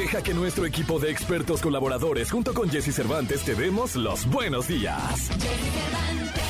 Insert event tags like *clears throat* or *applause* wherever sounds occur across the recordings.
Deja que nuestro equipo de expertos colaboradores junto con Jesse Cervantes te demos los buenos días. Jesse Cervantes.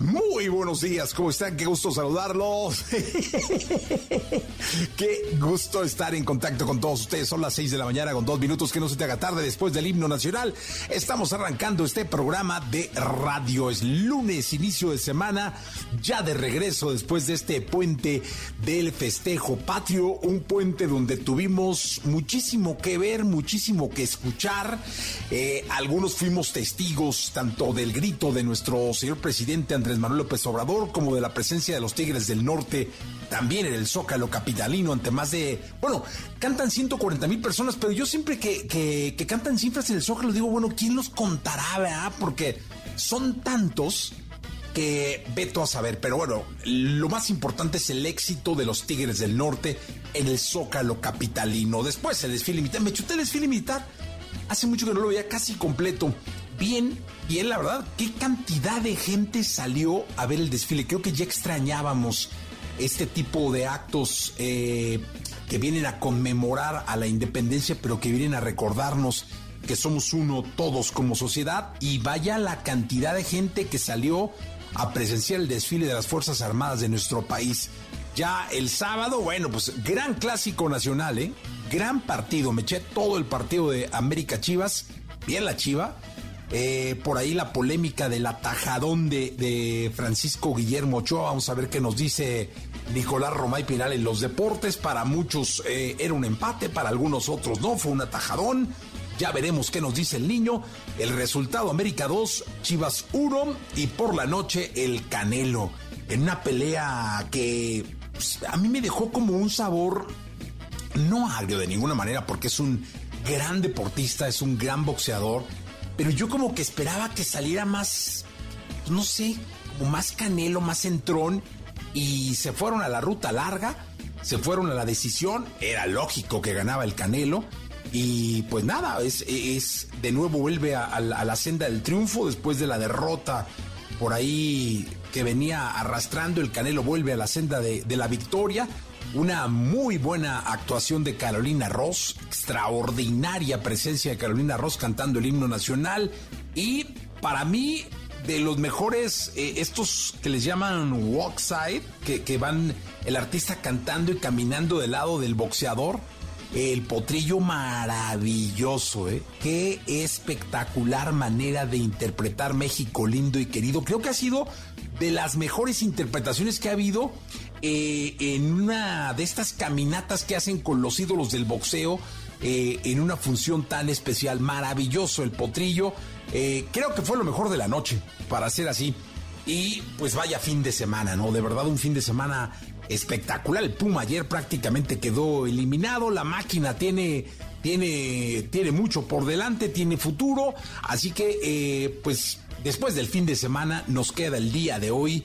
Muy buenos días, ¿cómo están? Qué gusto saludarlos. *laughs* Qué gusto estar en contacto con todos ustedes. Son las seis de la mañana con dos minutos, que no se te haga tarde después del himno nacional. Estamos arrancando este programa de radio. Es lunes, inicio de semana, ya de regreso después de este puente del festejo patrio, un puente donde tuvimos muchísimo que ver, muchísimo que escuchar. Eh, algunos fuimos testigos tanto del grito de nuestro señor presidente Andrés Manuel López Obrador, como de la presencia de los Tigres del Norte, también en el Zócalo Capitalino, ante más de, bueno, cantan 140 mil personas, pero yo siempre que, que, que, cantan cifras en el Zócalo digo, bueno, ¿quién los contará? Porque son tantos que veto a saber, pero bueno, lo más importante es el éxito de los Tigres del Norte en el Zócalo Capitalino. Después el desfile militar, me chuté el desfile militar, hace mucho que no lo veía casi completo bien, bien, la verdad, qué cantidad de gente salió a ver el desfile. Creo que ya extrañábamos este tipo de actos eh, que vienen a conmemorar a la independencia, pero que vienen a recordarnos que somos uno todos como sociedad. Y vaya la cantidad de gente que salió a presenciar el desfile de las Fuerzas Armadas de nuestro país. Ya el sábado, bueno, pues gran clásico nacional, ¿eh? Gran partido. Me eché todo el partido de América Chivas. Bien la Chiva eh, por ahí la polémica del atajadón de, Francisco Guillermo Ochoa. Vamos a ver qué nos dice Nicolás Romay Pinal en los deportes. Para muchos eh, era un empate, para algunos otros no, fue un atajadón. Ya veremos qué nos dice el niño. El resultado América 2, Chivas 1 y por la noche el Canelo. En una pelea que pues, a mí me dejó como un sabor no agrio de ninguna manera porque es un gran deportista, es un gran boxeador pero yo como que esperaba que saliera más, no sé, como más canelo, más entrón, y se fueron a la ruta larga, se fueron a la decisión, era lógico que ganaba el canelo, y pues nada, es, es de nuevo vuelve a, la senda del triunfo después de la derrota por ahí que venía arrastrando, el canelo vuelve a la senda de, de la victoria una muy buena actuación de Carolina Ross, extraordinaria presencia de Carolina Ross cantando el himno nacional y para mí de los mejores, eh, estos que les llaman walkside, que, que van el artista cantando y caminando del lado del boxeador. El potrillo maravilloso, ¿eh? Qué espectacular manera de interpretar México lindo y querido. Creo que ha sido de las mejores interpretaciones que ha habido eh, en una de estas caminatas que hacen con los ídolos del boxeo. Eh, en una función tan especial, maravilloso el potrillo. Eh, creo que fue lo mejor de la noche, para ser así. Y pues vaya fin de semana, ¿no? De verdad un fin de semana espectacular. El Puma ayer prácticamente quedó eliminado. La máquina tiene, tiene, tiene mucho por delante, tiene futuro. Así que, pues después del fin de semana nos queda el día de hoy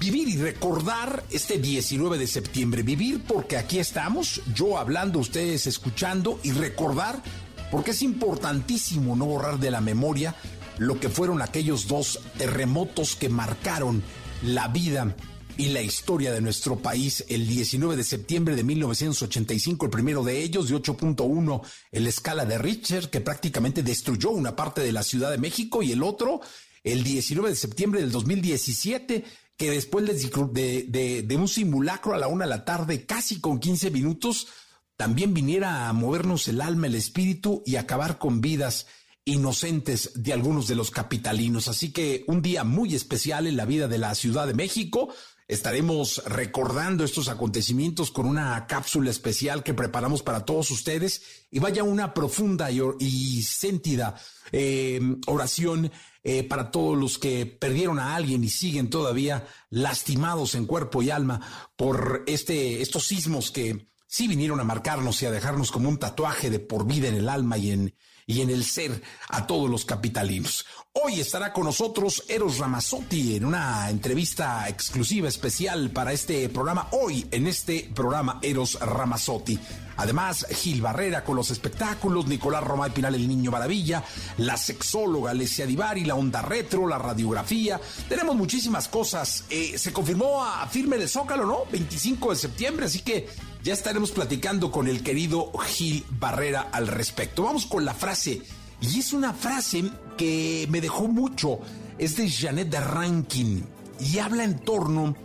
vivir y recordar este 19 de septiembre. Vivir porque aquí estamos, yo hablando, ustedes escuchando y recordar porque es importantísimo no borrar de la memoria lo que fueron aquellos dos terremotos que marcaron la vida y la historia de nuestro país el 19 de septiembre de 1985, el primero de ellos de 8.1 en la escala de Richter, que prácticamente destruyó una parte de la Ciudad de México, y el otro el 19 de septiembre del 2017 que después de, de, un simulacro a la una de la tarde, casi con 15 minutos, también viniera a movernos el alma, el espíritu y acabar con vidas inocentes de algunos de los capitalinos. Así que un día muy especial en la vida de la Ciudad de México. Estaremos recordando estos acontecimientos con una cápsula especial que preparamos para todos ustedes. Y vaya una profunda y, sentida eh, oración eh, para todos los que perdieron a alguien y siguen todavía lastimados en cuerpo y alma por este, estos sismos que sí vinieron a marcarnos y a dejarnos como un tatuaje de por vida en el alma y en, y en el ser a todos los capitalinos. Hoy estará con nosotros Eros Ramazzotti en una entrevista exclusiva especial para este programa. Hoy en este programa Eros Ramazzotti. Además, Gil Barrera con los espectáculos, Nicolás Romay Pinal, el Niño Maravilla, la sexóloga Alessia Divari, la onda retro, la radiografía. Tenemos muchísimas cosas. Eh, se confirmó a firme de Zócalo, ¿no? 25 de septiembre, así que ya estaremos platicando con el querido Gil Barrera al respecto. Vamos con la frase y es una frase que me dejó mucho. Es de Janet de Rankin y habla en torno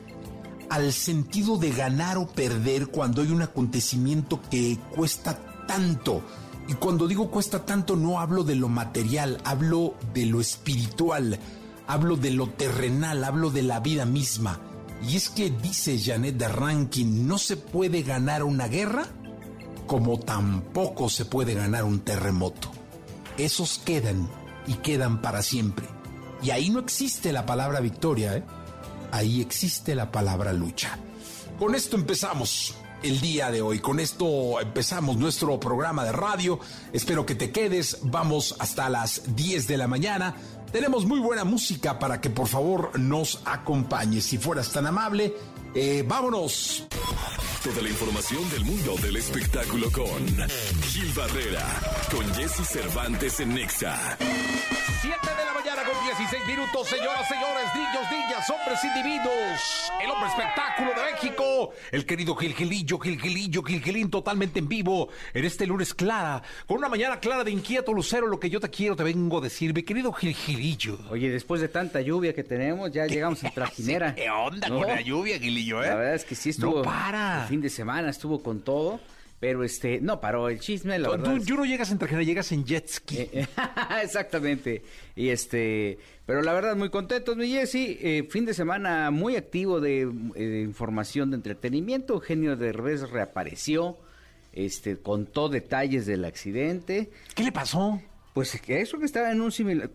al sentido de ganar o perder cuando hay un acontecimiento que cuesta tanto. Y cuando digo cuesta tanto no hablo de lo material, hablo de lo espiritual, hablo de lo terrenal, hablo de la vida misma. Y es que dice Janet de Rankin, no se puede ganar una guerra como tampoco se puede ganar un terremoto esos quedan y quedan para siempre. Y ahí no existe la palabra victoria, ¿eh? Ahí existe la palabra lucha. Con esto empezamos el día de hoy. Con esto empezamos nuestro programa de radio. Espero que te quedes. Vamos hasta las 10 de la mañana. Tenemos muy buena música para que por favor nos acompañes. Si fueras tan amable, eh, vámonos. Toda la información del mundo del espectáculo con Gil Barrera, con Jesse Cervantes en Nexa. 7 de la mañana con 16 minutos, señoras, señores, niños, niñas, hombres, individuos. El hombre espectáculo de México, el querido Gil Gilillo, Gil Gilillo, Gil Gilín, totalmente en vivo en este lunes clara, con una mañana clara de inquieto lucero, lo que yo te quiero, te vengo a decir, mi querido Gil Gilillo. Oye, después de tanta lluvia que tenemos, ya llegamos a trajinera. ¿Qué onda con la lluvia, Gilillo, eh? La verdad es que sí estuvo. No para fin de semana estuvo con todo. Pero este, no paró el chisme, la verdad. Tú, no llegas en trajera, llegas en jet ski. Eh, *laughs* exactamente. Y este, pero la verdad, muy contentos, mi Jessy. Eh, fin de semana muy activo de, eh, información de entretenimiento. Eugenio Derbez reapareció, este, contó detalles del accidente. ¿Qué le pasó? Pues eso que estaba en un similar.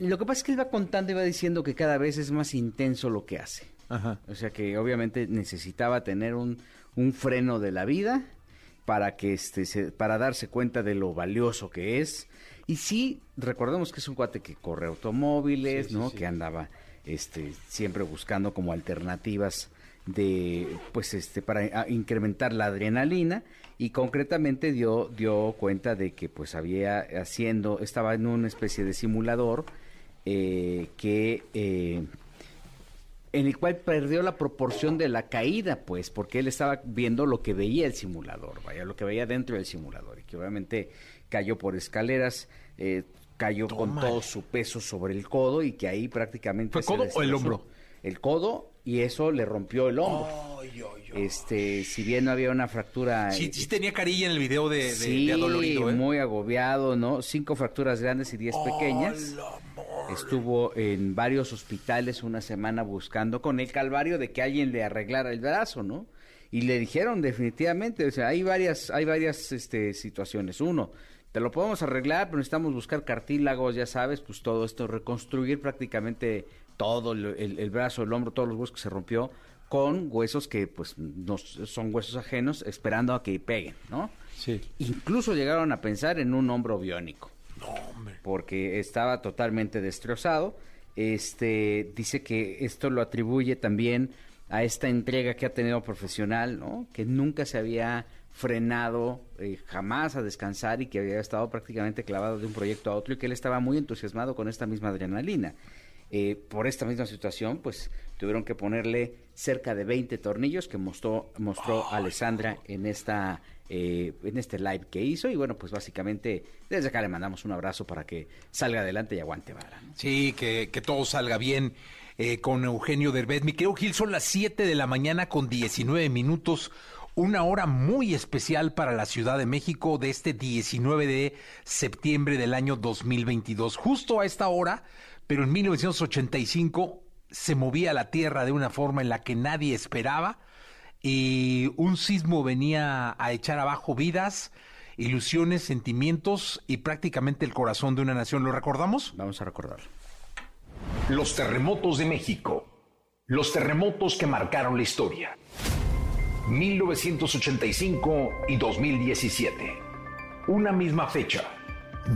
Lo que pasa es que él va contando y va diciendo que cada vez es más intenso lo que hace. Ajá. O sea que obviamente necesitaba tener un, un freno de la vida para que este se, para darse cuenta de lo valioso que es. Y sí, recordemos que es un cuate que corre automóviles, ¿no? Que andaba este siempre buscando como alternativas de pues este para incrementar la adrenalina y concretamente dio dio cuenta de que pues había haciendo estaba en una especie de simulador eh, que eh, en el cual perdió la proporción de la caída, pues, porque él estaba viendo lo que veía el simulador, vaya, lo que veía dentro del simulador, y que obviamente cayó por escaleras, eh, cayó con todo su peso sobre el codo y que ahí prácticamente... ¿Fue codo o el hombro? El codo y eso le rompió el hombro. Este, si bien no había una fractura. Sí, sí tenía carilla en el video de, de, sí, ¿eh? muy agobiado, ¿no? Cinco fracturas grandes y diez pequeñas. Estuvo en varios hospitales una semana buscando con el calvario de que alguien le arreglara el brazo, ¿no? Y le dijeron definitivamente, o sea, hay varias, hay varias este, situaciones. Uno, te lo podemos arreglar, pero necesitamos buscar cartílagos, ya sabes, pues todo esto, reconstruir prácticamente todo el, el brazo, el hombro, todos los huesos que se rompió con huesos que pues no son huesos ajenos esperando a que peguen, ¿no? Sí. Incluso llegaron a pensar en un hombro biónico. No, hombre. Porque estaba totalmente destrozado. Este dice que esto lo atribuye también a esta entrega que ha tenido profesional, ¿no? Que nunca se había frenado eh, jamás a descansar y que había estado prácticamente clavado de un proyecto a otro y que él estaba muy entusiasmado con esta misma adrenalina. Eh, por esta misma situación, pues tuvieron que ponerle cerca de 20 tornillos que mostró, mostró Alessandra en esta eh, en este live que hizo y bueno pues básicamente desde acá le mandamos un abrazo para que salga adelante y aguante vara. Sí, que, que, todo salga bien eh, con Eugenio Derbez. Mi querido Gil, son las 7 de la mañana con 19 minutos. Una hora muy especial para la Ciudad de México de este 19 de septiembre del año 2022. Justo a esta hora, pero en 1985 se movía la Tierra de una forma en la que nadie esperaba y un sismo venía a echar abajo vidas, ilusiones, sentimientos y prácticamente el corazón de una nación. ¿Lo recordamos? Vamos a recordar. Los terremotos de México. Los terremotos que marcaron la historia. 1985 y 2017. Una misma fecha,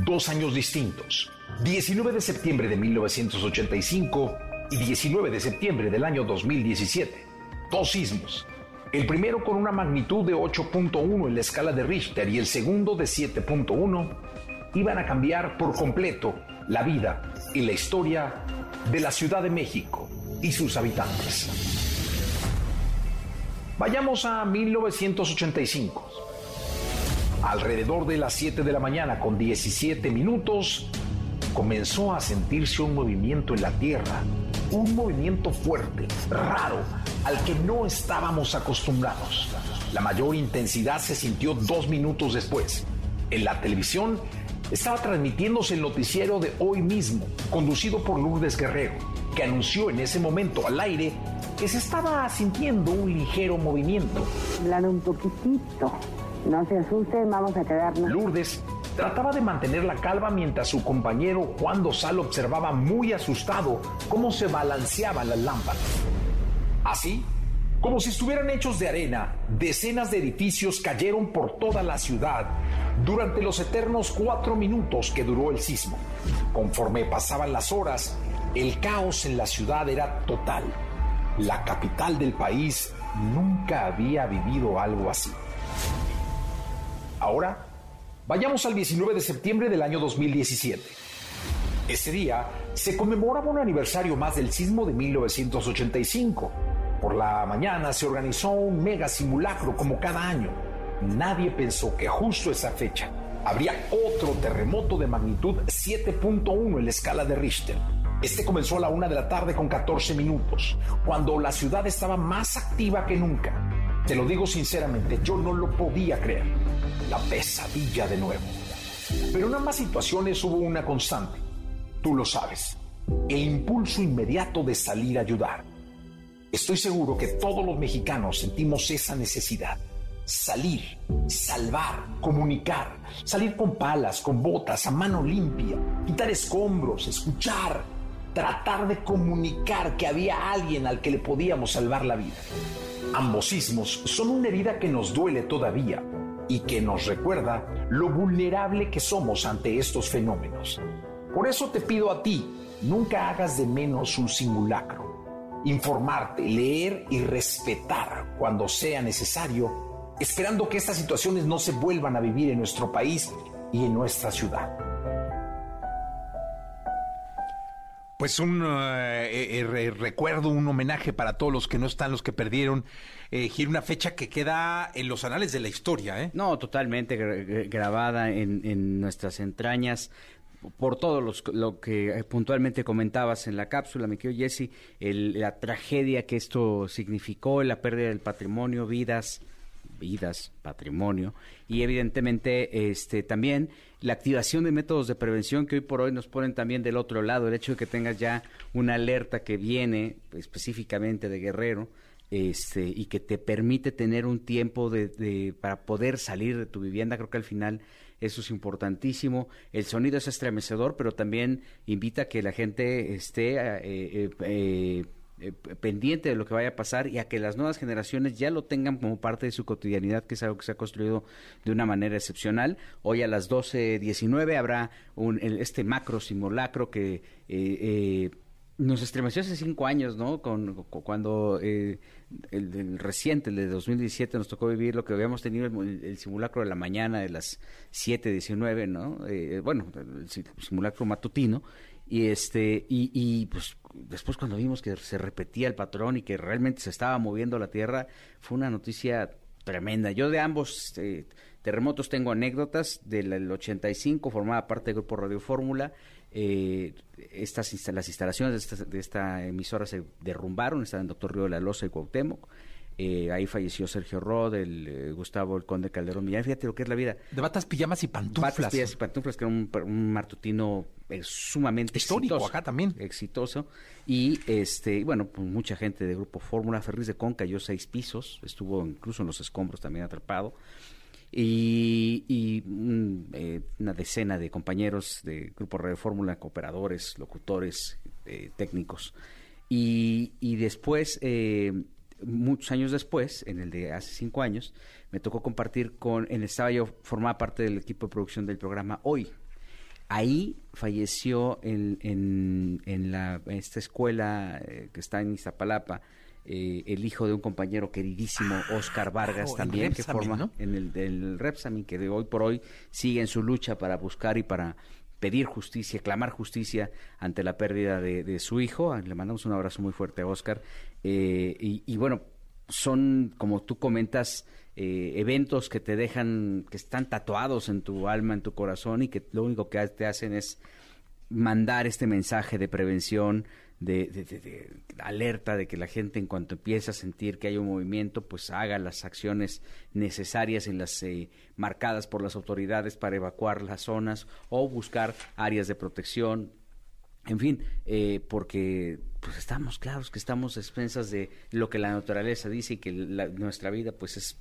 dos años distintos. 19 de septiembre de 1985 y 19 de septiembre del año 2017. Dos sismos. El primero con una magnitud de 8.1 en la escala de Richter y el segundo de 7.1 iban a cambiar por completo la vida y la historia de la Ciudad de México y sus habitantes. Vayamos a 1985. Alrededor de las 7 de la mañana con 17 minutos, comenzó a sentirse un movimiento en la Tierra, un movimiento fuerte, raro, al que no estábamos acostumbrados. La mayor intensidad se sintió dos minutos después. En la televisión estaba transmitiéndose el noticiero de hoy mismo, conducido por Lourdes Guerrero, que anunció en ese momento al aire que se estaba sintiendo un ligero movimiento. Hablar un poquitito. No se asusten, vamos a quedarnos. Lourdes trataba de mantener la calma mientras su compañero Juan Dosal observaba muy asustado cómo se balanceaban las lámparas. Así, como si estuvieran hechos de arena, decenas de edificios cayeron por toda la ciudad durante los eternos cuatro minutos que duró el sismo. Conforme pasaban las horas, el caos en la ciudad era total la capital del país nunca había vivido algo así. Ahora, vayamos al 19 de septiembre del año 2017. Ese día se conmemoraba un aniversario más del sismo de 1985. Por la mañana se organizó un mega simulacro como cada año. Nadie pensó que justo esa fecha habría otro terremoto de magnitud 7.1 en la escala de Richter este comenzó a la una de la tarde con 14 minutos, cuando la ciudad estaba más activa que nunca. Te lo digo sinceramente, yo no lo podía creer. La pesadilla de nuevo. Pero en ambas situaciones hubo una constante. Tú lo sabes. El impulso inmediato de salir a ayudar. Estoy seguro que todos los mexicanos sentimos esa necesidad. Salir, salvar, comunicar, salir con palas, con botas, a mano limpia, quitar escombros, escuchar, tratar de comunicar que había alguien al que le podíamos salvar la vida. Ambos sismos son una herida que nos duele todavía y que nos recuerda lo vulnerable que somos ante estos fenómenos. Por eso te pido a ti, nunca hagas de menos un simulacro. Informarte, leer y respetar cuando sea necesario, esperando que estas situaciones no se vuelvan a vivir en nuestro país y en nuestra ciudad. Pues un eh, eh, eh, recuerdo, un homenaje para todos los que no están, los que perdieron. Eh, una fecha que queda en los anales de la historia, ¿eh? No, totalmente grabada en, nuestras entrañas por todo lo que puntualmente comentabas en la cápsula, me querido Jesse, la tragedia que esto significó, la pérdida del patrimonio, vidas, vidas, patrimonio, y evidentemente este también la activación de métodos de prevención que hoy por hoy nos ponen también del otro lado, el hecho de que tengas ya una alerta que viene específicamente de Guerrero, este, y que te permite tener un tiempo de, para poder salir de tu vivienda, creo que al final eso es importantísimo. El sonido es estremecedor, pero también invita a que la gente esté eh, eh, eh eh, pendiente de lo que vaya a pasar y a que las nuevas generaciones ya lo tengan como parte de su cotidianidad, que es algo que se ha construido de una manera excepcional. Hoy a las 12.19 habrá un, este macro simulacro que... Eh, eh, nos estremeció hace cinco años, ¿no? Con, cuando el, reciente, el de 2017, nos tocó vivir lo que habíamos tenido el, simulacro de la mañana de las 7.19, ¿no? bueno, el simulacro matutino y este y, y, pues después cuando vimos que se repetía el patrón y que realmente se estaba moviendo la tierra fue una noticia tremenda. Yo de ambos eh, terremotos tengo anécdotas. Del 85 formaba parte del grupo Radio Fórmula. Eh, estas las instalaciones de esta, emisora se derrumbaron. Estaban en Doctor Río de la Loza y Cuauhtémoc Eh, ahí falleció Sergio Rod, el eh, Gustavo el Conde Calderón Millán. Fíjate lo que es la vida. De batas, pijamas y pantuflas. Batas, pijamas y pantuflas, que era un, un martutino eh, sumamente histórico exitoso, acá también. Exitoso. Y este, bueno, pues mucha gente de Grupo Fórmula. Ferris de Con cayó seis pisos, estuvo incluso en los escombros también atrapado. Y, y mm, eh, una decena de compañeros de Grupo Radio Fórmula, cooperadores, locutores, técnicos. Y, y después, muchos años después, en el de hace cinco años, me tocó compartir con, en estaba yo, formaba parte del equipo de producción del programa Hoy. Ahí falleció en, en, en la, esta escuela eh, que está en Iztapalapa, eh, el hijo de un compañero queridísimo, Oscar Vargas, claro, también, que forma ¿no? en el del que de hoy por hoy sigue en su lucha para buscar y para pedir justicia, clamar justicia ante la pérdida de, de su hijo. Le mandamos un abrazo muy fuerte a Oscar. Eh, y, bueno, son, como tú comentas, eh, eventos que te dejan, que están tatuados en tu alma, en tu corazón y que lo único que te hacen es mandar este mensaje de prevención, de, de- de- de alerta, de que la gente en cuanto empiece a sentir que hay un movimiento, pues haga las acciones necesarias en las eh, marcadas por las autoridades para evacuar las zonas o buscar áreas de protección, en fin, eh, porque pues estamos claros que estamos expensas de lo que la naturaleza dice y que la- nuestra vida pues es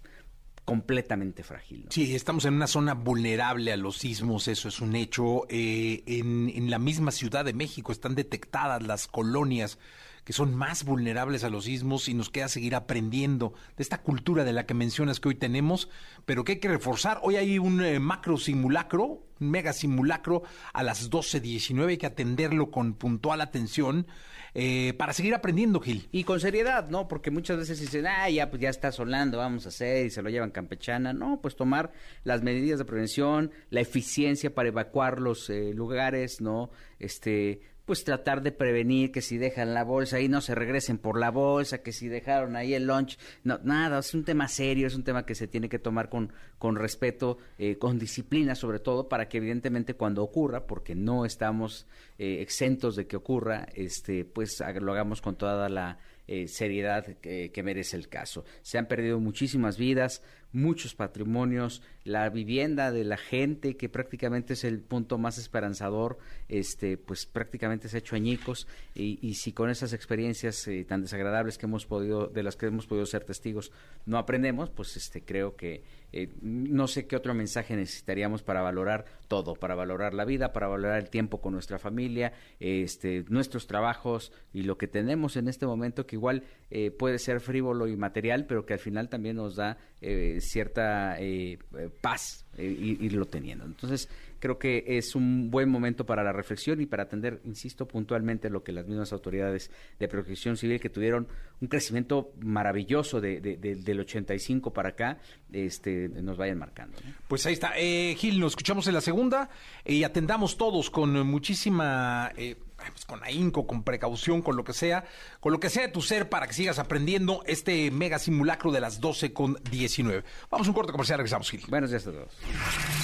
completamente frágil. Sí, estamos en una zona vulnerable a los sismos, eso es un hecho. Eh, en, en la misma Ciudad de México están detectadas las colonias que son más vulnerables a los sismos y nos queda seguir aprendiendo de esta cultura de la que mencionas que hoy tenemos, pero que hay que reforzar. Hoy hay un eh, macro simulacro, un mega simulacro a las 12.19, hay que atenderlo con puntual atención eh, para seguir aprendiendo, Gil. Y con seriedad, ¿no? Porque muchas veces dicen, ah, ya, pues ya está solando, vamos a hacer, y se lo llevan campechana. No, pues tomar las medidas de prevención, la eficiencia para evacuar los eh, lugares, ¿no? Este, pues tratar de prevenir que si dejan la bolsa ahí no se regresen por la bolsa, que si dejaron ahí el lunch, no, nada, es un tema serio, es un tema que se tiene que tomar con, con respeto, eh, con disciplina sobre todo, para que evidentemente cuando ocurra, porque no estamos eh, exentos de que ocurra, este, pues lo hagamos con toda la eh, seriedad que, merece el caso. Se han perdido muchísimas vidas, muchos patrimonios, la vivienda de la gente, que prácticamente es el punto más esperanzador, este, pues prácticamente se ha hecho añicos, y, y si con esas experiencias eh, tan desagradables que hemos podido, de las que hemos podido ser testigos, no aprendemos, pues este, creo que eh, no sé qué otro mensaje necesitaríamos para valorar todo, para valorar la vida, para valorar el tiempo con nuestra familia, este, nuestros trabajos y lo que tenemos en este momento que igual eh, puede ser frívolo y material, pero que al final también nos da eh, cierta eh, eh, paz eh, ir- irlo teniendo. Entonces, creo que es un buen momento para la reflexión y para atender, insisto, puntualmente lo que las mismas autoridades de protección civil que tuvieron un crecimiento maravilloso de, de- de- del 85 para acá, este, nos vayan marcando. Pues ahí está. Eh, Gil, nos escuchamos en la segunda y atendamos todos con muchísima, eh, pues con ahínco, con precaución, con lo que sea, con lo que sea de tu ser para que sigas aprendiendo este mega simulacro de las 12 con 19. Vamos a un corte comercial, regresamos, Gil. Buenos días a todos.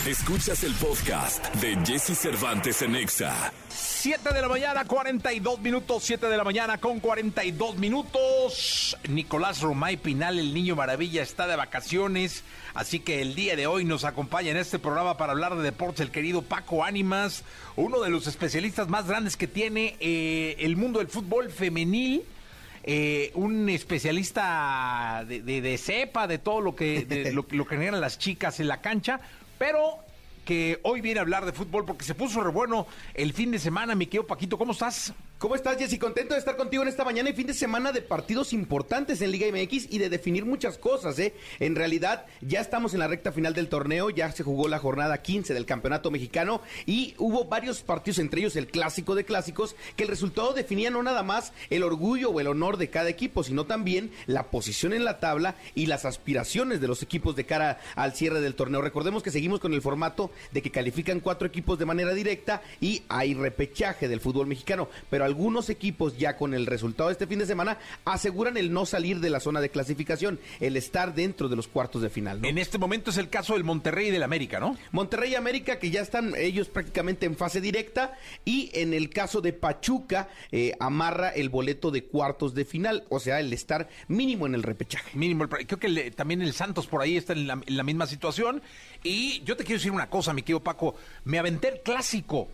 Escuchas el podcast de Jesse Cervantes en Exa. 7 de la mañana, 42 minutos, 7 de la mañana con 42 minutos. Nicolás Romay Pinal, el niño maravilla, está de vacaciones, así que el día de hoy nos acompaña en este programa para hablar de deportes el querido Paco Ánimas, uno de los especialistas más grandes que tiene eh, el mundo del fútbol femenil. eh, un especialista de, de- de cepa, de todo lo que, de *laughs* lo, lo que generan las chicas en la cancha, pero que hoy viene a hablar de fútbol porque se puso re bueno el fin de semana, mi querido Paquito, ¿cómo estás? ¿Cómo estás, Jessy? Contento de estar contigo en esta mañana y fin de semana de partidos importantes en Liga MX y de definir muchas cosas, ¿eh? En realidad, ya estamos en la recta final del torneo, ya se jugó la jornada 15 del Campeonato Mexicano y hubo varios partidos, entre ellos el clásico de clásicos, que el resultado definía no nada más el orgullo o el honor de cada equipo, sino también la posición en la tabla y las aspiraciones de los equipos de cara al cierre del torneo. Recordemos que seguimos con el formato de que califican cuatro equipos de manera directa y hay repechaje del fútbol mexicano, pero algunos equipos ya con el resultado de este fin de semana aseguran el no salir de la zona de clasificación, el estar dentro de los cuartos de final. En este momento es el caso del Monterrey y del América, ¿no? Monterrey y América que ya están ellos prácticamente en fase directa y en el caso de Pachuca eh, amarra el boleto de cuartos de final, o sea, el estar mínimo en el repechaje. Mínimo, creo que también el Santos por ahí está en la, misma situación. Y yo te quiero decir una cosa, mi querido Paco, me aventé el clásico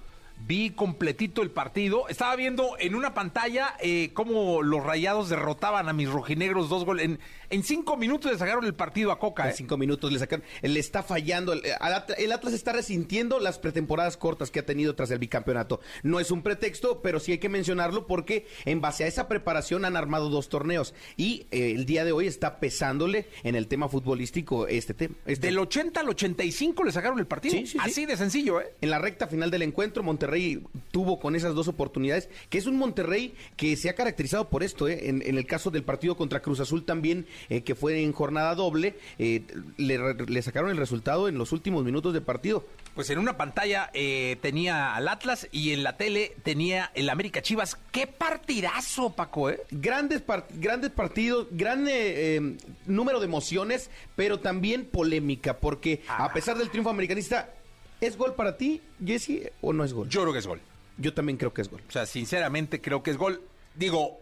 vi completito el partido. Estaba viendo en una pantalla eh, cómo los rayados derrotaban a mis rojinegros dos goles. En, en cinco minutos le sacaron el partido a Coca. En ¿eh? cinco minutos le sacaron. Le está fallando. El, Atlas está resintiendo las pretemporadas cortas que ha tenido tras el bicampeonato. No es un pretexto, pero sí hay que mencionarlo porque en base a esa preparación han armado dos torneos. Y eh, el día de hoy está pesándole en el tema futbolístico este tema. Este. Del 80 al 85 le sacaron el partido. Así de sencillo, ¿eh? En la recta final del encuentro, Monterrey Monterrey tuvo con esas dos oportunidades, que es un Monterrey que se ha caracterizado por esto, ¿eh? en, el caso del partido contra Cruz Azul también, eh, que fue en jornada doble, eh, le, sacaron el resultado en los últimos minutos de partido. Pues en una pantalla tenía al Atlas y en la tele tenía el América Chivas. ¡Qué partidazo, Paco! Grandes, grandes partidos, gran número de emociones, pero también polémica, porque a pesar del triunfo americanista, ¿Es gol para ti, Jesse, o no es gol? Yo creo que es gol. Yo también creo que es gol. O sea, sinceramente creo que es gol. Digo,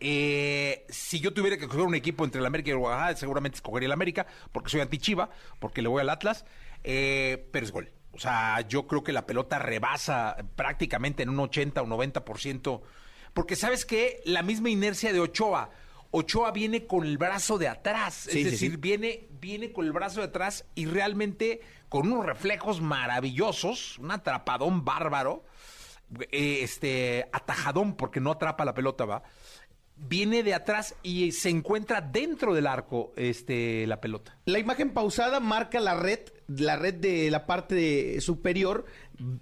eh, si yo tuviera que escoger un equipo entre el América y el Guadalajara, seguramente escogería el América, porque soy anti-Chiva, porque le voy al Atlas, eh, pero es gol. O sea, yo creo que la pelota rebasa prácticamente en un 80 o 90%, porque sabes que la misma inercia de Ochoa, Ochoa viene con el brazo de atrás, es decir, Viene, viene con el brazo de atrás y realmente con unos reflejos maravillosos, un atrapadón bárbaro, eh, este atajadón porque no atrapa la pelota, va. Viene de atrás y se encuentra dentro del arco este la pelota. La imagen pausada marca la red, la red de la parte superior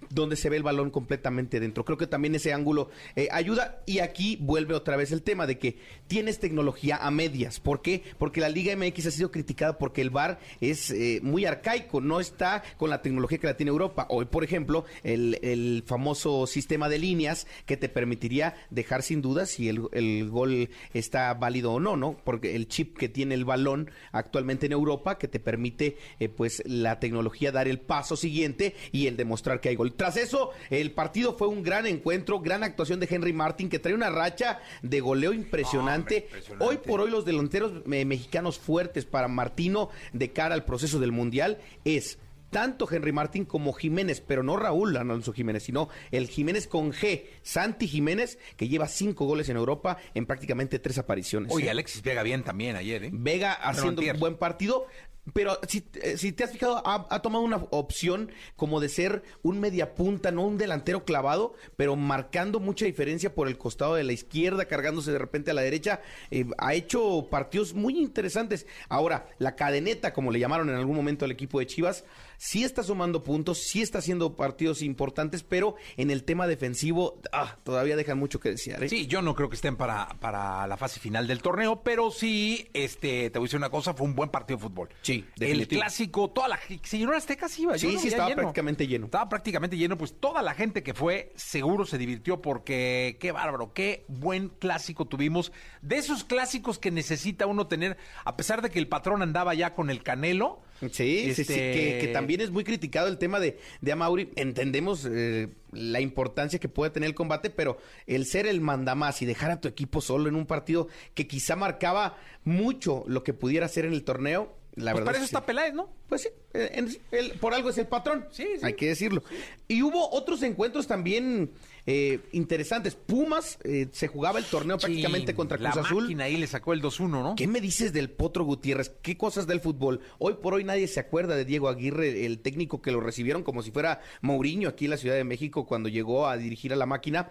donde se ve el balón completamente dentro. Creo que también ese ángulo eh, ayuda y aquí vuelve otra vez el tema de que tienes tecnología a medias. ¿Por qué? Porque la Liga MX ha sido criticada porque el VAR es eh, muy arcaico, no está con la tecnología que la tiene Europa. Hoy, por ejemplo, el, el famoso sistema de líneas que te permitiría dejar sin duda si el, el, gol está válido o no, ¿no? Porque el chip que tiene el balón actualmente en Europa que te permite eh, pues la tecnología dar el paso siguiente y el demostrar que hay gol. Tras eso, el partido fue un gran encuentro, gran actuación de Henry Martin, que trae una racha de goleo impresionante. Hoy por hoy los delanteros eh, mexicanos fuertes para Martino de cara al proceso del Mundial es tanto Henry Martín como Jiménez, pero no Raúl Alonso Jiménez, sino el Jiménez con G, Santi Jiménez, que lleva cinco goles en Europa en prácticamente tres apariciones. Oye, Alexis Vega bien también ayer, ¿eh? Vega haciendo un buen partido. Pero si, eh, si te has fijado, ha, tomado una opción como de ser un mediapunta, no un delantero clavado, pero marcando mucha diferencia por el costado de la izquierda, cargándose de repente a la derecha. Eh, ha hecho partidos muy interesantes. Ahora, la cadeneta, como le llamaron en algún momento al equipo de Chivas, sí está sumando puntos, sí está haciendo partidos importantes, pero en el tema defensivo ah, todavía dejan mucho que desear. ¿eh? Sí, yo no creo que estén para, para la fase final del torneo, pero sí, este, te voy a decir una cosa, fue un buen partido de fútbol. Sí, El clásico, toda la señora Azteca sí iba. Sí, sí, estaba prácticamente lleno. Estaba prácticamente lleno, pues toda la gente que fue seguro se divirtió porque qué bárbaro, qué buen clásico tuvimos. De esos clásicos que necesita uno tener, a pesar de que el patrón andaba ya con el canelo, Sí, sí, sí, que, este, también es muy criticado el tema de, de Amauri. Entendemos eh, la importancia que puede tener el combate, pero el ser el mandamás y dejar a tu equipo solo en un partido que quizá marcaba mucho lo que pudiera hacer en el torneo, la pues verdad. Para eso está Peláez, ¿no? Pues sí, eh, por algo es el patrón. Sí, sí. Hay que decirlo. Y hubo otros encuentros también eh, interesantes. Pumas eh, se jugaba el torneo prácticamente contra Cruz la Azul. ahí le sacó el 2-1, ¿no? ¿Qué me dices del Potro Gutiérrez? ¿Qué cosas del fútbol? Hoy por hoy nadie se acuerda de Diego Aguirre, el técnico que lo recibieron como si fuera Mourinho aquí en la Ciudad de México cuando llegó a dirigir a la máquina.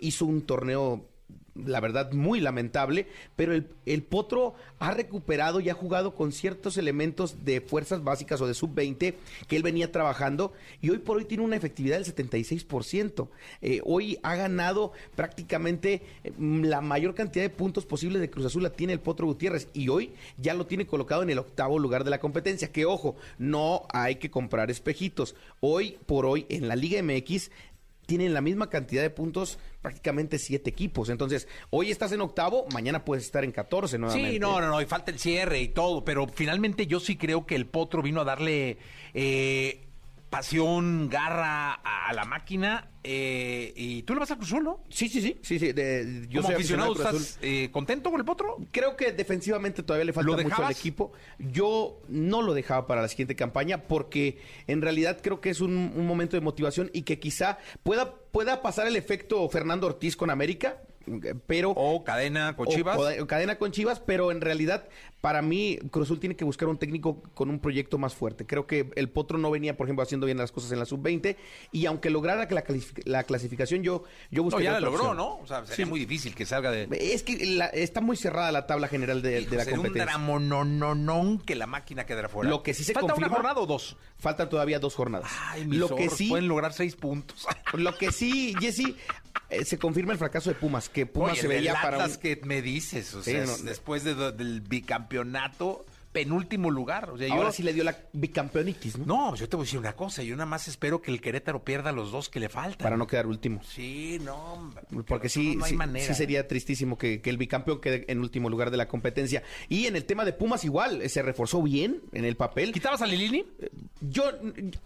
hizo un torneo la verdad, muy lamentable, pero el, el, Potro ha recuperado y ha jugado con ciertos elementos de fuerzas básicas o de sub-20 que él venía trabajando y hoy por hoy tiene una efectividad del 76%. Eh, hoy ha ganado prácticamente eh, la mayor cantidad de puntos posibles de Cruz Azul la tiene el Potro Gutiérrez y hoy ya lo tiene colocado en el octavo lugar de la competencia, que ojo, no hay que comprar espejitos. Hoy por hoy en la Liga MX tienen la misma cantidad de puntos prácticamente siete equipos. Entonces, hoy estás en octavo, mañana puedes estar en 14 nuevamente. Sí, no, no, no, y falta el cierre y todo, pero finalmente yo sí creo que el Potro vino a darle eh, pasión, garra a, a la máquina. eh, y tú le vas a Cruz Azul, ¿no? Sí, sí, sí. sí, sí de- yo Como soy aficionado, Cruz. ¿estás eh, contento con el Potro? Creo que defensivamente todavía le falta ¿Lo mucho al equipo. Yo no lo dejaba para la siguiente campaña porque en realidad creo que es un, un momento de motivación y que quizá pueda, pueda pasar el efecto Fernando Ortiz con América, pero... O cadena con o Chivas. cadena con Chivas, pero en realidad para mí Cruz Azul tiene que buscar un técnico con un proyecto más fuerte. Creo que el Potro no venía, por ejemplo, haciendo bien las cosas en la sub-20 y aunque lograra que la, clasific- la clasificación, yo, yo No, buscaría ya la logró, opción. ¿no? O sea, sería Sí. muy difícil que salga de... Es que la- está muy cerrada la tabla general de, de la un competencia. dramonononón que la máquina quedara fuera. Lo que sí se ¿Falta confirma- una jornada o dos? Faltan todavía dos jornadas. Ay, mis lo que sí, pueden lograr seis puntos. *laughs* lo que sí, Jesse, eh, se confirma el fracaso de Pumas, que Pumas Oye, se veía para un- que me dices, o Sí, sea, no, después de- del bicampeonato, penúltimo lugar. O sea, ahora yo, sí le dio la bicampeonitis, ¿no? No, yo te voy a decir una cosa, yo nada más espero que el Querétaro pierda los dos que le faltan. Para no quedar último. Sí, no, Porque sí, no hay sí, manera. sí sería tristísimo que, que el bicampeón quede en último lugar de la competencia. Y en el tema de Pumas igual, eh, se reforzó bien en el papel. ¿Quitabas a Lilini? Yo,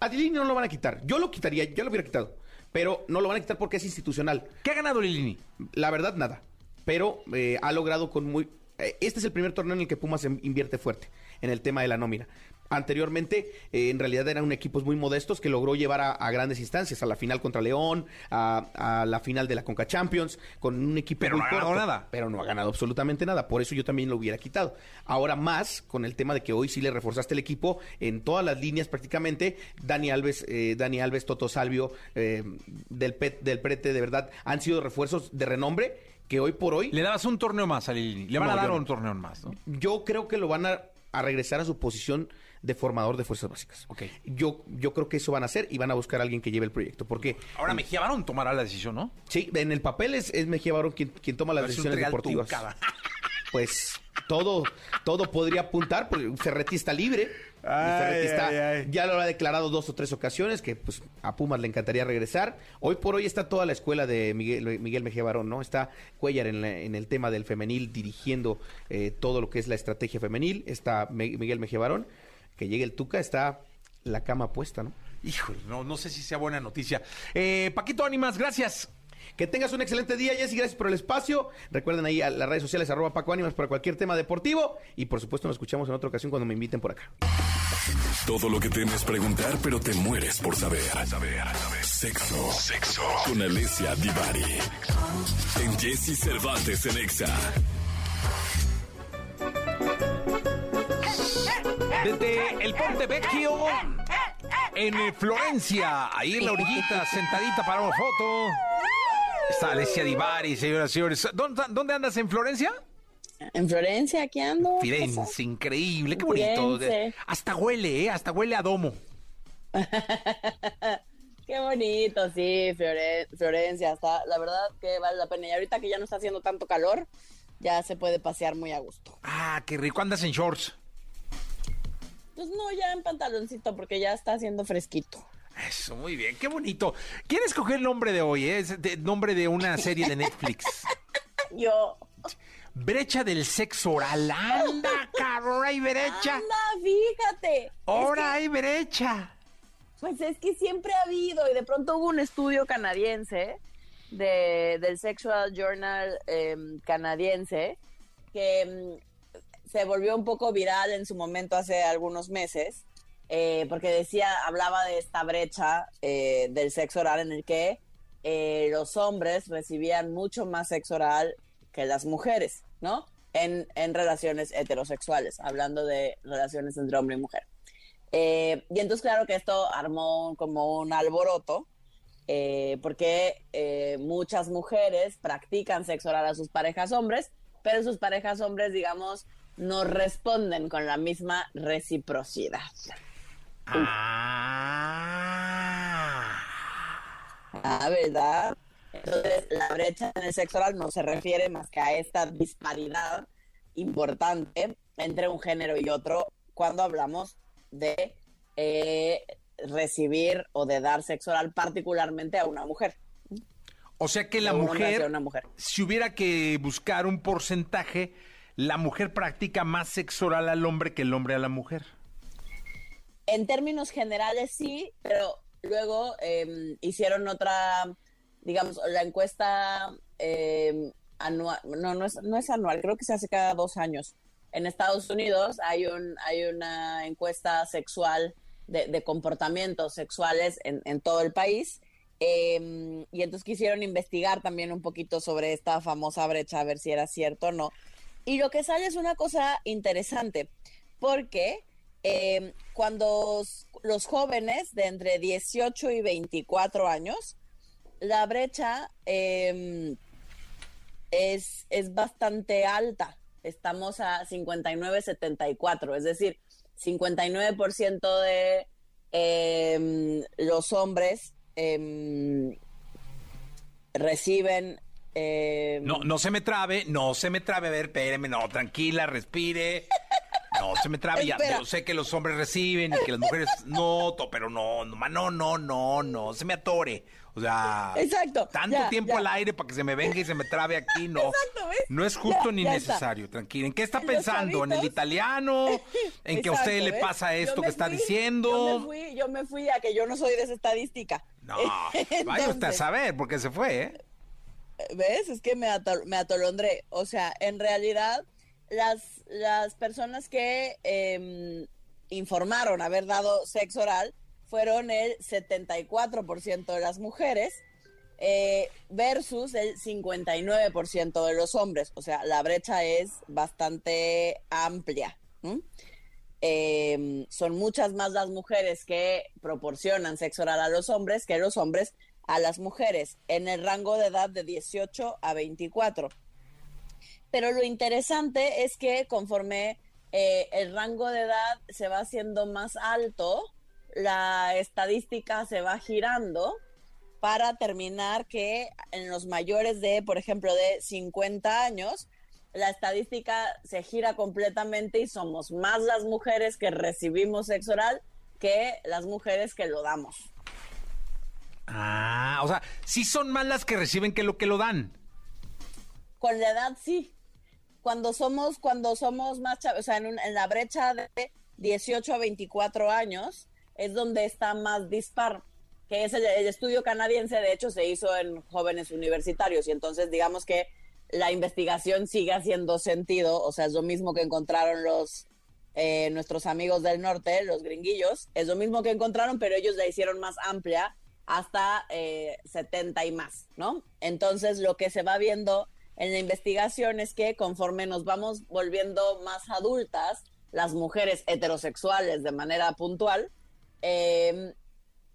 a Lilini no lo van a quitar. Yo lo quitaría, yo lo hubiera quitado. Pero no lo van a quitar porque es institucional. ¿Qué ha ganado Lilini? La verdad, nada. Pero eh, ha logrado con muy... eh, este es el primer torneo en el que Pumas em- invierte fuerte en el tema de la nómina. Anteriormente, eh, en realidad eran equipos muy modestos que logró llevar a, a grandes instancias, a la final contra León, a, a la final de la Conca Champions, con un equipo Pero muy no ha ganado nada. Pero no ha ganado absolutamente nada. Por eso yo también lo hubiera quitado. Ahora más, con el tema de que hoy sí le reforzaste el equipo en todas las líneas prácticamente. Dani Alves, eh, Dani Alves, Toto Salvio, eh, del, Pet, del Prete, de verdad, han sido refuerzos de renombre que hoy por hoy Le dabas un torneo más a Lilini. Le van No, a dar yo no. un torneo más, ¿no? yo creo que lo van a, a regresar a su posición de formador de fuerzas básicas. Ok. Yo, yo creo que eso van a hacer y van a buscar a alguien que lleve el proyecto. Porque, Ahora Mejía Barón tomará la decisión, ¿no? sí, en el papel es, es Mejía Barón quien, quien toma las decisiones deportivas. Pues todo, todo podría apuntar, porque Ferretti está libre. Y Ay, Ferretti está- ay, ay. ya lo ha declarado dos o tres ocasiones, que pues a Pumas le encantaría regresar. Hoy por hoy está toda la escuela de Miguel, Miguel Mejía Barón, ¿no? Está Cuellar en, la- en el tema del femenil, dirigiendo eh, todo lo que es la estrategia femenil. Está Me- Miguel Mejía Barón. Que llegue el Tuca, está la cama puesta, ¿no? Híjole, no, no sé si sea buena noticia. Eh, Paquito Ánimas, gracias. Que tengas un excelente día, Jessy. Gracias por el espacio. Recuerden ahí a las redes sociales, arroba Paco Ánimas para cualquier tema deportivo. Y por supuesto, nos escuchamos en otra ocasión cuando me inviten por acá. Todo lo que temes preguntar, pero te mueres por saber. Saber, saber. Sexo. Sexo. Con Alessia Divari. En Jesse Cervantes en Exa. Desde el Ponte Vecchio, en Florencia, ahí en la orillita, sentadita para una foto. Está Alessia Divari, señoras y señores. ¿Dónde, dónde andas en Florencia? En Florencia, aquí ando. Firenze, increíble, qué bonito. Firenze. Hasta huele, ¿eh? Hasta huele a domo. *laughs* Qué bonito, sí, Flore- Florencia. Está, la verdad que vale la pena. Y ahorita que ya no está haciendo tanto calor, ya se puede pasear muy a gusto. Ah, qué rico. Andas en shorts. Pues no, ya en pantaloncito, porque ya está haciendo fresquito. Eso, muy bien, qué bonito. ¿Quién escogió el nombre de hoy? eh? Es nombre de una serie de Netflix. *laughs* Yo. Brecha del sexo oral. Anda, cabrón, hay brecha. Anda, fíjate. Ahora hay brecha. Pues es que siempre ha habido, y de pronto hubo un estudio canadiense de, del Sexual Journal em, canadiense que em, se volvió un poco viral en su momento hace algunos meses, eh, porque decía, hablaba de esta brecha eh, del sexo oral en el que eh, los hombres recibían mucho más sexo oral que las mujeres, ¿no? En, en relaciones heterosexuales, hablando de relaciones entre hombre y mujer. Y entonces, claro que esto armó como un alboroto, porque muchas mujeres practican sexo oral a sus parejas hombres, pero sus parejas hombres, digamos, no responden con la misma reciprocidad. Ah. Ah, ¿verdad? Entonces, la brecha en el sexo oral no se refiere más que a esta disparidad importante entre un género y otro cuando hablamos de eh, recibir o de dar sexo oral particularmente a una mujer. O sea que la mujer, una mujer. si hubiera que buscar un porcentaje, la mujer practica más sexo oral al hombre que el hombre a la mujer. En términos generales sí, pero luego eh, hicieron otra, digamos, la encuesta eh, anual, no, no es, no es anual, creo que se hace cada dos años. En Estados Unidos hay, un, hay una encuesta sexual de, comportamientos sexuales en, en todo el país. eh, y entonces quisieron investigar también un poquito sobre esta famosa brecha, a ver si era cierto o no. Y lo que sale es una cosa interesante, porque eh, cuando los jóvenes de entre 18 y 24 años, la brecha eh, es, es bastante alta. Estamos a 59-74, es decir, 59% de eh, los hombres reciben... No, no se me trabe, no se me trabe. A ver, espéreme, no, tranquila, respire. No se me trabe. ya, yo sé que los hombres reciben y que las mujeres no, pero no, no, no, no, no, no, se me atore. O sea, Exacto, tanto ya, tiempo ya. al aire para que se me venga y se me trabe aquí, no. *laughs* Exacto, ¿ves? No es justo Ya, ni necesario, tranquila. ¿En qué está pensando? ¿En el italiano? *laughs* ¿En que a usted Exacto, le pasa esto que está diciendo? Yo me, fui, yo me fui a que yo no soy de esa estadística. No, *laughs* vaya usted a saber, porque se fue, ¿eh? ¿Ves? Es que me, atol- me atolondré. O sea, en realidad, las, las personas que em, informaron haber dado sexo oral fueron el 74% de las mujeres eh, versus el 59% de los hombres. O sea, la brecha es bastante amplia. ¿m? Eh, son muchas más las mujeres que proporcionan sexo oral a los hombres que los hombres a las mujeres en el rango de edad de 18 a 24. Pero lo interesante es que conforme eh, el rango de edad se va haciendo más alto, la estadística se va girando para terminar que en los mayores de, por ejemplo, de 50 años, la estadística se gira completamente y somos más las mujeres que recibimos sexo oral que las mujeres que lo damos. Ah, o sea, sí son más las que reciben que lo que lo dan. Con la edad sí. Cuando somos, cuando somos más chavos, o sea, en, un- en la brecha de 18 a 24 años es donde está más dispar, que es el, el estudio canadiense, de hecho se hizo en jóvenes universitarios y entonces digamos que la investigación sigue haciendo sentido, o sea, es lo mismo que encontraron los eh, nuestros amigos del norte, los gringuillos, es lo mismo que encontraron, pero ellos la hicieron más amplia hasta eh, 70 y más, ¿no? Entonces lo que se va viendo en la investigación es que conforme nos vamos volviendo más adultas, las mujeres heterosexuales de manera puntual, eh,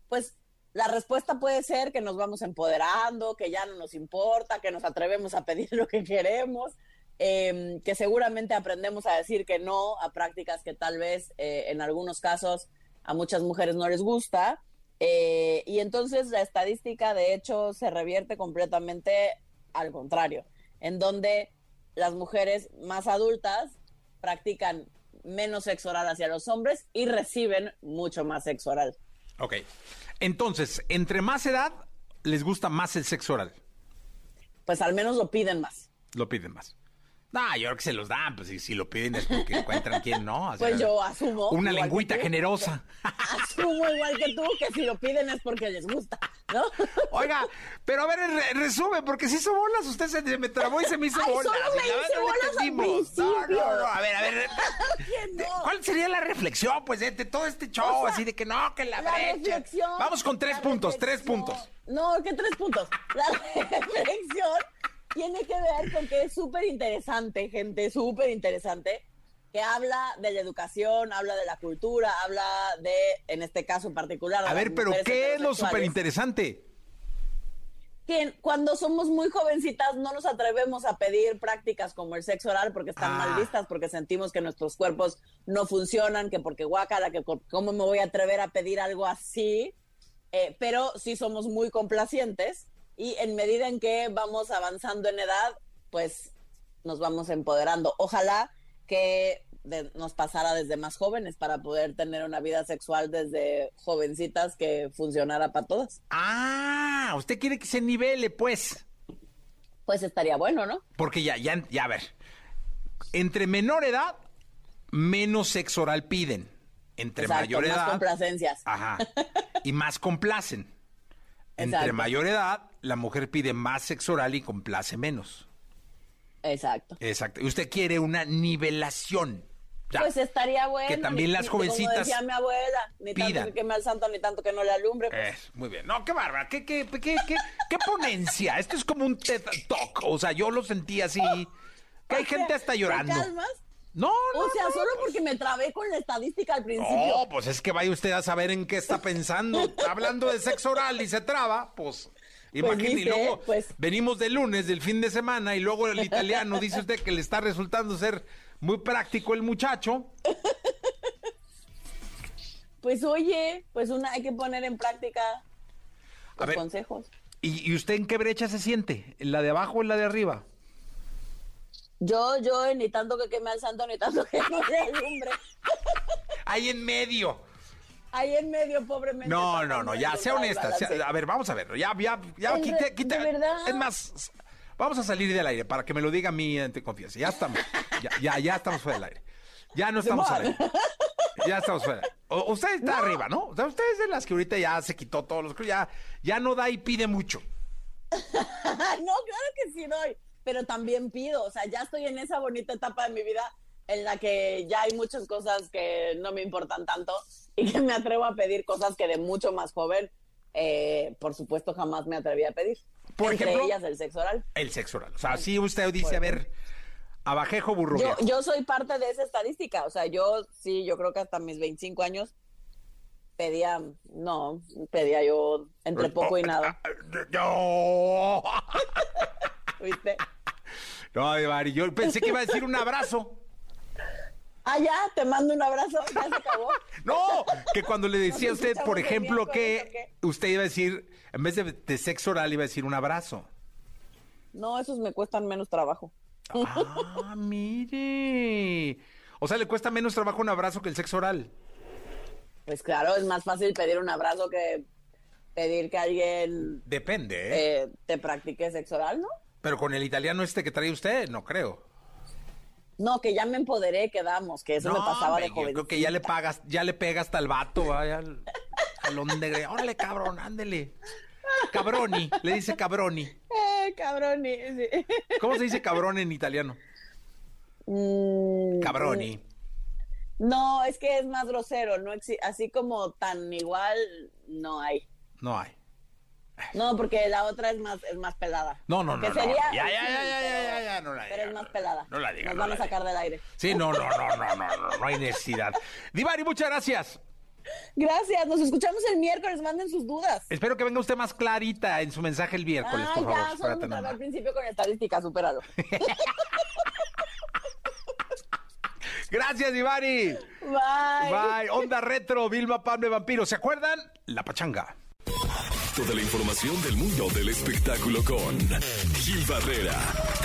pues la respuesta puede ser que nos vamos empoderando, que ya no nos importa, que nos atrevemos a pedir *laughs* lo que queremos, eh, que seguramente aprendemos a decir que no a prácticas que tal vez eh, en algunos casos a muchas mujeres no les gusta. eh, y entonces la estadística de hecho se revierte completamente al contrario, en donde las mujeres más adultas practican menos sexo oral hacia los hombres y reciben mucho más sexo oral. Ok. Entonces, entre más edad, les gusta más el sexo oral. Pues al menos lo piden más. Lo piden más. No, yo creo que se los dan, pues si, si lo piden es porque encuentran quién no. O sea, Pues yo asumo. Una que lengüita tú. generosa. Asumo igual que tú que si lo piden es porque les gusta, ¿no? Oiga, pero a ver, re- resume, porque si hizo bolas, usted se, me trabó y se me hizo Ay, bolas. solo me no bolas al. No, no, no, a ver, a ver. *laughs* ¿Cuál sería la reflexión, pues, de, de todo este show? O sea, así de que no, que la, La brecha. reflexión. Vamos con tres puntos, tres puntos. No, ¿qué tres puntos? La *laughs* reflexión tiene que ver con que es súper interesante, gente, súper interesante, que habla de la educación, habla de la cultura, habla de, en este caso en particular. A ver, pero ¿qué es lo súper interesante? Que cuando somos muy jovencitas no nos atrevemos a pedir prácticas como el sexo oral porque están Ah. mal vistas, porque sentimos que nuestros cuerpos no funcionan, que porque guácala, que cómo me voy a atrever a pedir algo así. Eh, pero sí somos muy complacientes y en medida en que vamos avanzando en edad, pues nos vamos empoderando. Ojalá que de- nos pasara desde más jóvenes para poder tener una vida sexual desde jovencitas que funcionara para todas. Ah, usted quiere que se nivele, pues. Pues estaría bueno, ¿no? Porque ya, ya, ya, a ver. Entre menor edad, menos sexo oral piden. Entre Exacto, mayor más edad. complacencias. Ajá. *laughs* Y más complacen. Entre Exacto. mayor edad, la mujer pide más sexo oral y complace menos. Exacto. Exacto. Y usted quiere una nivelación. Ya. Pues estaría bueno. Que también ni- las jovencitas Como decía mi abuela, ni pidan. tanto que queme al santo, ni tanto que no le alumbre. pues. Es, muy bien. No, qué bárbara. ¿Qué, qué, qué, qué, qué ponencia? Esto es como un TED Talk. O sea, yo lo sentí así. Que hay gente hasta llorando. ¿Te calmas? No, no. O sea, no, solo pues- porque me trabé con la estadística al principio. No, pues es que vaya usted a saber en qué está pensando. Hablando de sexo oral y se traba, pues. Imagínese, y dice, luego pues. venimos de lunes, del fin de semana, y luego el italiano dice usted que le está resultando ser muy práctico el muchacho. Pues oye, pues una hay que poner en práctica A los ver. consejos. ¿Y, y usted en qué brecha se siente? ¿En la de abajo o en la de arriba? Yo, yo, ni tanto que queme al santo, ni tanto que *laughs* no le alumbre. Ahí en medio. Ahí en medio, pobremente. No, no, no, ya, sea honesta. sea- a ver, vamos a ver. Ya, ya, ya, En de verdad. Es más, vamos a salir del aire para que me lo diga a mí ante confianza. Ya estamos. Ya, ya, ya estamos fuera del aire. Ya no estamos al aire. Ya estamos fuera. O- usted está arriba, ¿no? O sea, usted es de las que ahorita ya se quitó todos los... Ya, ya no da y pide mucho. *laughs* no, claro que sí doy, pero también pido, o sea, ya estoy en esa bonita etapa de mi vida en la que ya hay muchas cosas que no me importan tanto y que me atrevo a pedir cosas que de mucho más joven, eh, por supuesto, jamás me atreví a pedir. Por Entre ejemplo, ellas el sexo oral. El sexo oral. O sea, si usted dice, a ver, abajejo burro Yo, soy parte de esa estadística, o sea, yo sí, yo creo que hasta mis 25 años pedía, no, pedía yo entre poco y nada, No. *laughs* ¿viste? No, yo pensé que iba a decir un abrazo. Ah, ya, te mando un abrazo, ya se acabó. *laughs* No, que cuando le decía a *laughs* usted, por ejemplo, que usted iba a decir, en vez de, de sexo oral, iba a decir un abrazo. No, esos me cuestan menos trabajo. Ah, *laughs* mire. O sea, le cuesta menos trabajo un abrazo que el sexo oral. Pues claro, es más fácil pedir un abrazo que pedir que alguien Depende, ¿eh? eh, te practique sexo oral, ¿no? Pero con el italiano este que trae usted, no creo. No, que ya me empoderé, quedamos, que eso me pasaba hombre, de yo joven. creo que ya le pagas, ya le pega hasta el vato, vaya al de gre- Órale, cabrón, ándele. Cabroni, le dice cabroni. Eh, cabrón, y- sí. ¿Cómo se dice cabrón en italiano? Mm, Cabroni. No, es que es más grosero, no así como tan igual no hay. No hay. No, porque la otra es más es más pelada. No, no, no, Que no. sería- Ya, ya, ya, ya, pero- ya, ya, no la Pero diga, es más pelada. no la diga, Nos no van a sacar diga. del aire. Sí, no, no, no, no, no, no, no hay necesidad. Divari, muchas gracias. Gracias, nos escuchamos el miércoles, manden sus dudas. Espero que venga usted más clarita en su mensaje el miércoles, Ay, por ya, favor. solo me trabé al principio con estadística, supéralo. *laughs* Gracias, Divari. Bye. Bye. Onda Retro, Vilma Palme Vampiro. ¿Se acuerdan? La pachanga. Toda la información del mundo del espectáculo con Gil Barrera,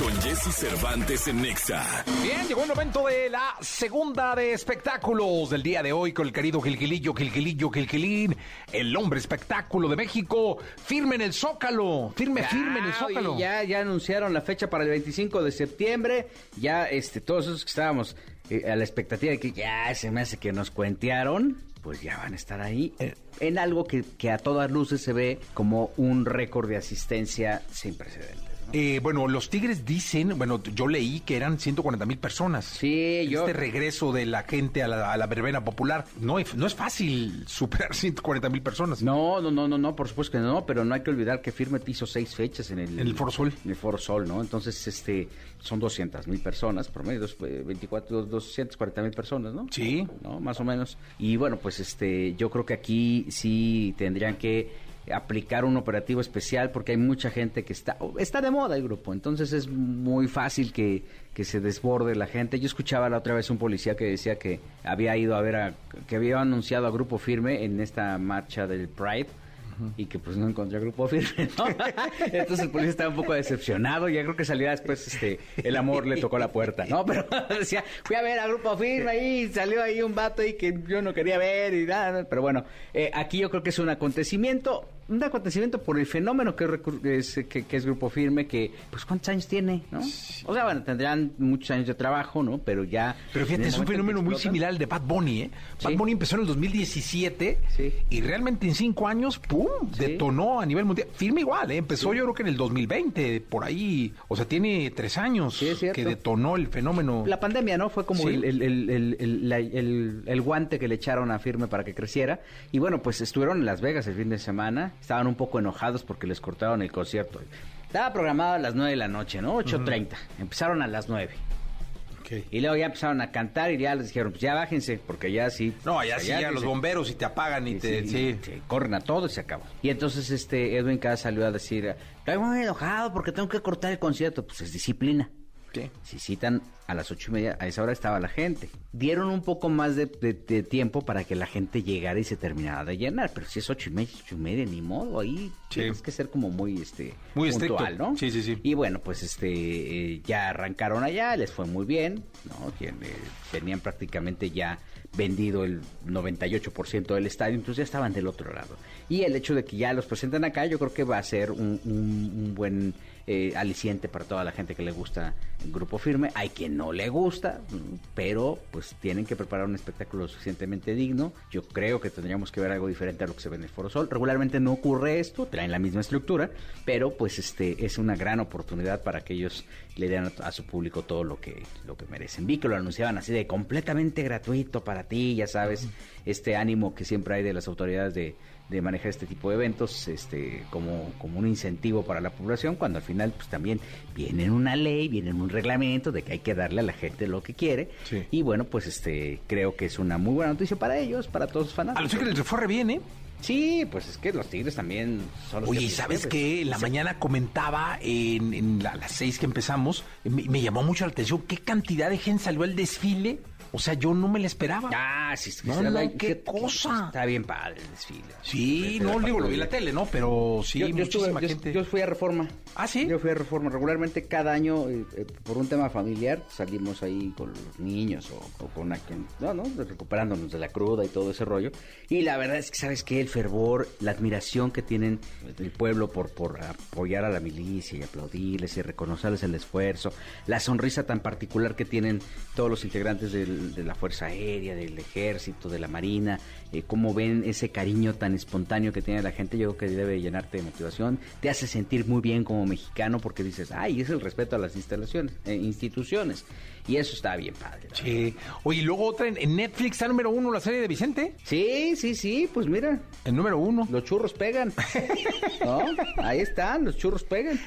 con Jesse Cervantes en Nexa. Bien, llegó el momento de la segunda de espectáculos del día de hoy con el querido Gilgilillo, Gilgilillo, Gilgilín, el hombre espectáculo de México. Firme en el Zócalo. Firme, firme en el Zócalo. ya, ya anunciaron la fecha para el 25 de septiembre. Ya, este, todos esos que estábamos eh, a la expectativa de que ya se me hace que nos cuentearon, pues ya van a estar ahí eh, en algo que, que a todas luces se ve como un récord de asistencia sin precedentes. Eh, bueno, los Tigres dicen, bueno, yo leí que eran 140 mil personas. Sí, yo- Este regreso de la gente a la, a la verbena popular, no, es- no es fácil *laughs* superar 140 mil personas. No, no, no, no, no, por supuesto que no, pero no hay que olvidar que Firme hizo seis fechas en el, En el Foro Sol. En el Foro Sol, ¿no? Entonces, este, son 200 mil personas, promedio, dos- eh, 24, 240 mil personas, ¿no? Sí. ¿No? Más o menos. Y bueno, pues este, yo creo que aquí sí tendrían que aplicar un operativo especial porque hay mucha gente que está está de moda el grupo. Entonces es muy fácil que, que se desborde la gente. Yo escuchaba la otra vez un policía que decía que había ido a ver a, que había anunciado a grupo firme en esta marcha del Pride y que pues no encontró grupo firme, ¿no? *laughs* Entonces el policía estaba un poco decepcionado, ya creo que salía después, este, el amor le tocó la puerta, ¿no? Pero *laughs* decía, fui a ver a grupo firme ahí, salió ahí un vato ahí que yo no quería ver y nada, pero bueno, eh, aquí yo creo que es un acontecimiento, un acontecimiento por el fenómeno que es, que, es Grupo Firme, que, pues, ¿cuántos años tiene, no? O sea, bueno, tendrán muchos años de trabajo, ¿no? Pero ya... Pero fíjate, es un fenómeno muy similar al de Bad Bunny, ¿eh? Bad Bunny empezó en el 2017 y realmente en cinco años, ¡pum!, detonó a nivel mundial. Firme igual, ¿eh? Empezó yo creo que en el 2020, por ahí, o sea, tiene tres años que detonó el fenómeno. La pandemia, ¿no? Fue como el, el guante que le echaron a Firme para que creciera. Y bueno, pues estuvieron en Las Vegas el fin de semana estaban un poco enojados porque les cortaron el concierto. Estaba programado a las 9 de la noche, ¿no? 8.30. Empezaron a las 9. Y luego ya empezaron a cantar y ya les dijeron, pues ya bájense, porque ya sí. No, ya sí, ya los bomberos y te apagan y, te. Sí, corren a todo y se acabó. Y entonces este Edwin Cass salió a decir, estoy muy enojado porque tengo que cortar el concierto. Pues es disciplina. Si citan a las ocho y media, a esa hora estaba la gente. Dieron un poco más de, tiempo para que la gente llegara y se terminara de llenar, pero si es ocho y media, ocho y media, ni modo, ahí tienes que ser como muy, este, muy puntual, ¿no? Sí, sí, sí. Y bueno, pues este, eh, ya arrancaron allá, les fue muy bien, ¿no? Eh, tenían prácticamente ya vendido el 98% del estadio, entonces ya estaban del otro lado. Y el hecho de que ya los presenten acá, yo creo que va a ser un buen eh, aliciente para toda la gente que le gusta el grupo firme. Hay quien no le gusta, pero pues tienen que preparar un espectáculo suficientemente digno. Yo creo que tendríamos que ver algo diferente a lo que se ve en el Foro Sol. Regularmente no ocurre esto, traen la misma estructura, pero pues este es una gran oportunidad para que ellos le den a, su público todo lo que lo que merecen. Vi que lo anunciaban así de completamente gratuito para ti, ya sabes, este ánimo que siempre hay de las autoridades de de manejar este tipo de eventos este como, como un incentivo para la población, cuando al final pues también viene una ley, viene un reglamento de que hay que darle a la gente lo que quiere. Y bueno, pues este creo que es una muy buena noticia para ellos, para todos los fanáticos. A los Tigres les fue re bien, ¿eh? Sí, pues es que los Tigres también son los Oye, ¿sabes qué? La mañana comentaba en, las seis que empezamos, me, me, llamó mucho la atención qué cantidad de gente salió al desfile o sea, yo no me la esperaba. Ah, sí, no, no, qué cosa. Está bien padre el desfile. Sí, no, digo, lo vi en la tele, ¿no? Pero sí, yo, muchísima gente. Yo, fui a Reforma. Ah, sí. Yo fui a Reforma. Regularmente cada año, eh, eh, por un tema familiar, salimos ahí con los niños o, con quien, no, no, recuperándonos de la cruda y todo ese rollo. Y la verdad es que, ¿sabes qué? El fervor, la admiración que tienen el pueblo por, por apoyar a la milicia y aplaudirles y reconocerles el esfuerzo, la sonrisa tan particular que tienen todos los integrantes del de la Fuerza Aérea, del Ejército, de la Marina, eh, cómo ven ese cariño tan espontáneo que tiene la gente, yo creo que debe llenarte de motivación, te hace sentir muy bien como mexicano porque dices, ay, es el respeto a las instalaciones, eh, instituciones. Y eso está bien padre. Sí. Oye, y luego otra en, Netflix está número uno la serie de Vicente. Sí, sí, sí, pues mira. El número uno. Los churros pegan. *laughs* ¿No? Ahí están, los churros pegan.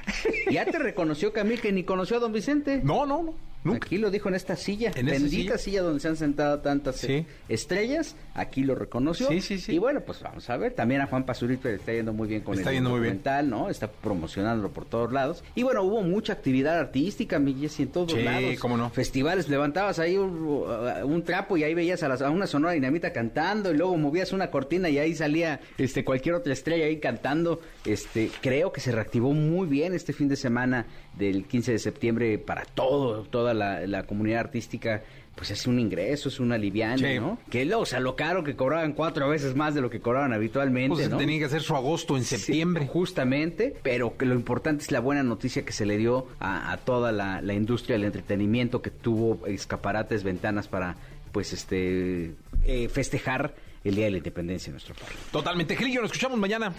Ya te reconoció Camil que ni conoció a don Vicente. No, no, no. Aquí lo dijo en esta silla, ¿En bendita silla? donde se han sentado tantas estrellas. Aquí lo reconoció. Sí, sí, sí. Y bueno, pues vamos a ver. También a Juan Pazurito le está yendo muy bien con está el documental, ¿no? Está promocionándolo por todos lados. Y bueno, hubo mucha actividad artística, mi Jessy, en todos lados. Sí, cómo no. Festivales, levantabas ahí un, trapo y ahí veías a, a, una sonora dinamita cantando y luego movías una cortina y ahí salía este cualquier otra estrella ahí cantando. Este, creo que se reactivó muy bien este fin de semana del 15 de septiembre para todo, toda la, comunidad artística pues es un ingreso, es un aliviane, ¿no? Que luego se alocaron que cobraban cuatro veces más de lo que cobraban habitualmente, pues ¿no? Tenían que hacer su agosto en septiembre. justamente, pero que lo importante es la buena noticia que se le dio a, toda la, la, industria del entretenimiento que tuvo escaparates, ventanas para, pues, este, eh, festejar el Día de la Independencia de nuestro país. Totalmente, Gilillo, nos escuchamos mañana.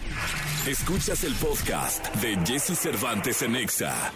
Escuchas el podcast de Jesse Cervantes en Exa.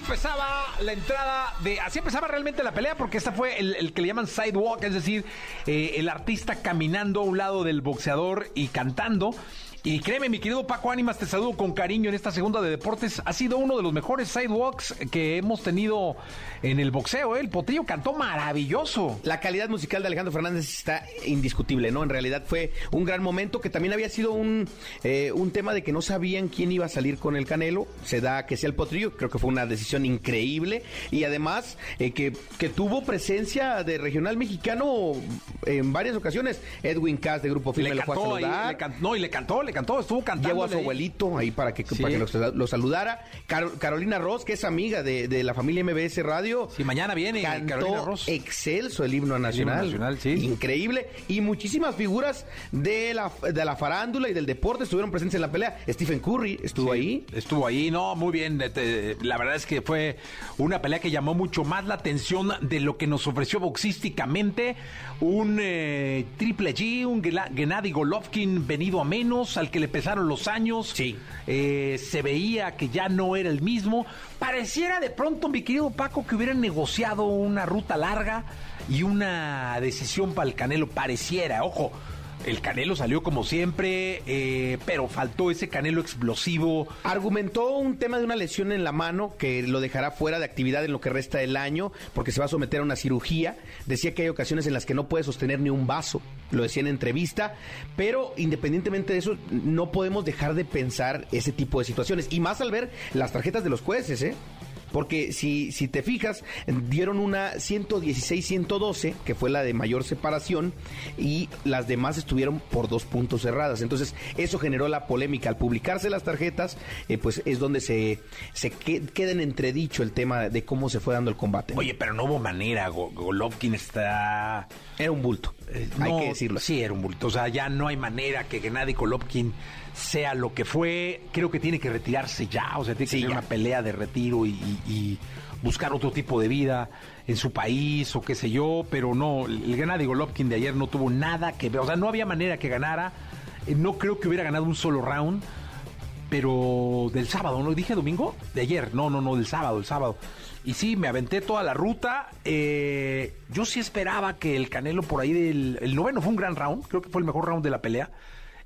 Empezaba la entrada de. Así empezaba realmente la pelea, porque esta fue el, que le llaman sidewalk, es decir, eh, el artista caminando a un lado del boxeador y cantando. Y créeme, mi querido Paco Ánimas, te saludo con cariño en esta segunda de deportes. Ha sido uno de los mejores sidewalks que hemos tenido en el boxeo. ¿eh? El potrillo cantó maravilloso. La calidad musical de Alejandro Fernández está indiscutible, ¿no? En realidad fue un gran momento que también había sido un, eh, un tema de que no sabían quién iba a salir con el Canelo. Se da que sea el potrillo, creo que fue una decisión increíble. Y además eh, que, que tuvo presencia de regional mexicano en varias ocasiones. Edwin Cass de Grupo Firme Le lo fue a saludar. le can- no, y le cantó, le cantó, estuvo cantando. Llevó a su abuelito ahí para que, para que lo, lo saludara. Caro- Carolina Ross, que es amiga de, de la familia MBS Radio. Sí, mañana viene Carolina Cantó Ross. excelso el himno nacional. nacional, sí. Increíble. Y muchísimas figuras de la, de la farándula y del deporte estuvieron presentes en la pelea. Stephen Curry estuvo ahí. Estuvo ahí, no, muy bien. este, La verdad es que fue una pelea que llamó mucho más la atención de lo que nos ofreció boxísticamente. Un eh, Triple G, un Gennady Golovkin venido a menos, al que le pesaron los años. Sí. Eh, se veía que ya no era el mismo. Pareciera de pronto, mi querido Paco, que hubieran negociado una ruta larga y una decisión para el Canelo. Pareciera, ojo. El Canelo salió como siempre, eh, pero faltó ese Canelo explosivo. Argumentó un tema de una lesión en la mano que lo dejará fuera de actividad en lo que resta del año porque se va a someter a una cirugía. Decía que hay ocasiones en las que no puede sostener ni un vaso, lo decía en entrevista, pero independientemente de eso no podemos dejar de pensar ese tipo de situaciones y más al ver las tarjetas de los jueces, ¿eh? Porque si, si te fijas, dieron una 116-112, que fue la de mayor separación, y las demás estuvieron por dos puntos cerradas. Entonces, eso generó la polémica. Al publicarse las tarjetas, eh, pues es donde se, se que- queda en entredicho el tema de cómo se fue dando el combate. Oye, pero no hubo manera. Go- Golovkin está. era un bulto, eh, hay no, que decirlo. Sí, era un bulto. O sea, ya no hay manera que Gennady Golovkin sea lo que fue. Creo que tiene que retirarse ya. O sea, tiene que Sí, ser ya. una pelea de retiro y, y- y buscar otro tipo de vida en su país o qué sé yo. Pero no, el Gennady Golovkin de ayer no tuvo nada que ver. O sea, no había manera que ganara. Eh, No creo que hubiera ganado un solo round. pero del sábado, ¿no? Dije domingo, de ayer, no, no, no, del sábado, el sábado. Y sí, me aventé toda la ruta. eh, yo sí esperaba que el Canelo por ahí del el noveno fue un gran round, creo que fue el mejor round de la pelea.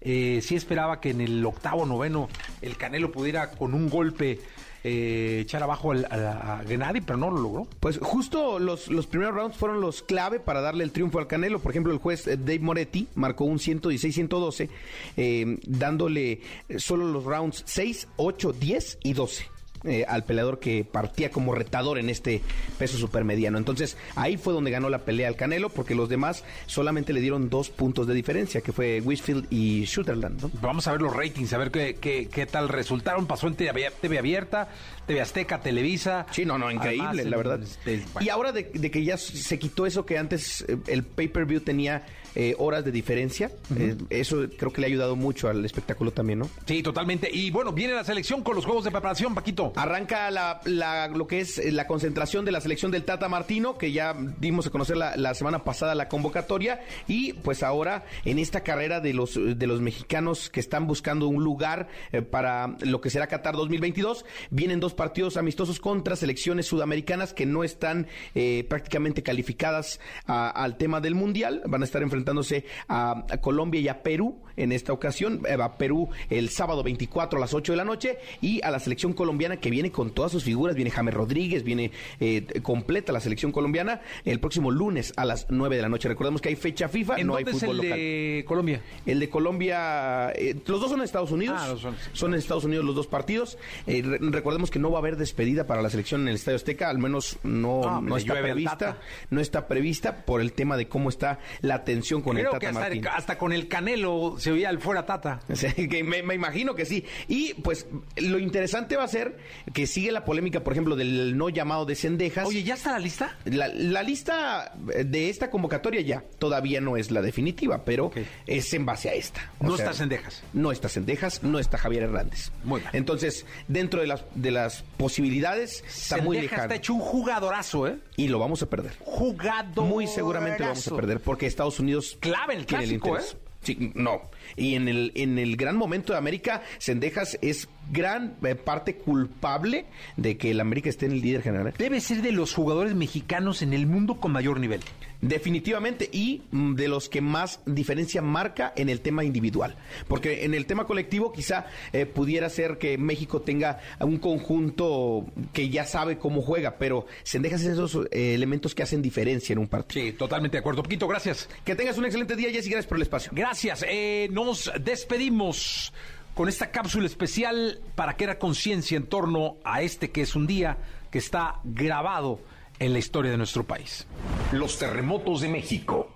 Eh, sí esperaba que en el octavo, noveno, el Canelo pudiera con un golpe eh, echar abajo al- a, a Gennady, pero no lo logró. Pues justo los, primeros rounds fueron los clave para darle el triunfo al Canelo. Por ejemplo, el juez eh, Dave Moretti marcó un 116-112, eh, dándole solo los rounds 6, 8, 10 y 12. Eh, al peleador que partía como retador en este peso supermediano. Entonces, ahí fue donde ganó la pelea al Canelo, porque los demás solamente le dieron dos puntos de diferencia, que fue Wishfield y Shooterland. ¿no? Vamos a ver los ratings, a ver qué, qué, qué tal resultaron. Pasó en TV, TV Abierta, TV Azteca, Televisa. Sí, no, no, increíble, Además, la verdad. este, bueno. Y ahora de, de que ya se quitó eso que antes eh, el pay-per-view tenía eh, horas de diferencia, eh, eso creo que le ha ayudado mucho al espectáculo también, ¿no? Sí, totalmente. Y bueno, viene la selección con los juegos de preparación, Paquito. Arranca la, la- lo que es eh, la concentración de la selección del Tata Martino, que ya dimos a conocer la, la semana pasada la convocatoria, y pues ahora en esta carrera de los, de los mexicanos que están buscando un lugar eh, para lo que será Qatar 2022, vienen dos partidos amistosos contra selecciones sudamericanas que no están eh, prácticamente calificadas a- al tema del Mundial, van a estar enfrentándose a, a Colombia y a Perú en esta ocasión, eh, a Perú el sábado 24 a las 8 de la noche, y a la selección colombiana que viene con todas sus figuras, viene James Rodríguez, viene eh, completa la selección colombiana el próximo lunes a las 9 de la noche. Recordemos que hay fecha FIFA, ¿En no hay es fútbol el local. de Colombia? El de Colombia, eh, los dos son en Estados Unidos. Ah, los son. Son en Estados Unidos los dos partidos. Eh, re- recordemos que no va a haber despedida para la selección en el Estadio Azteca, al menos no, Ah, no está prevista. No está prevista por el tema de cómo está la tensión con Creo el que Tata hasta, Martino. hasta con el Canelo se oía el fuera Tata. *laughs* Que me, me imagino que sí. Y pues lo interesante va a ser que sigue la polémica, por ejemplo, del no llamado de Cendejas. Oye, ¿ya está la lista? La, la lista de esta convocatoria ya todavía no es la definitiva, pero es en base a esta. O No sea, está Cendejas. No está Cendejas, no está Javier Hernández. Muy bien. Entonces, dentro de las, de las posibilidades, está muy lejano. está hecho un jugadorazo, ¿eh? Y lo vamos a perder. Jugador. Muy seguramente lo vamos a perder porque Estados Unidos Clave el tiene clásico, interés. ¿eh? Sí, no. Y en el, en el gran momento de América, Sendejas es gran eh, parte culpable de que el América esté en el líder general. Debe ser de los jugadores mexicanos en el mundo con mayor nivel. Definitivamente, y mm, de los que más diferencia marca en el tema individual. Porque en el tema colectivo quizá eh, pudiera ser que México tenga un conjunto que ya sabe cómo juega, pero Sendejas es esos eh, elementos que hacen diferencia en un partido. Sí, totalmente de acuerdo. Poquito, gracias. Que tengas un excelente día, Jessy, gracias por el espacio. Gracias. Eh, nos despedimos con esta cápsula especial para que era conciencia en torno a este que es un día que está grabado en la historia de nuestro país. Los terremotos de México.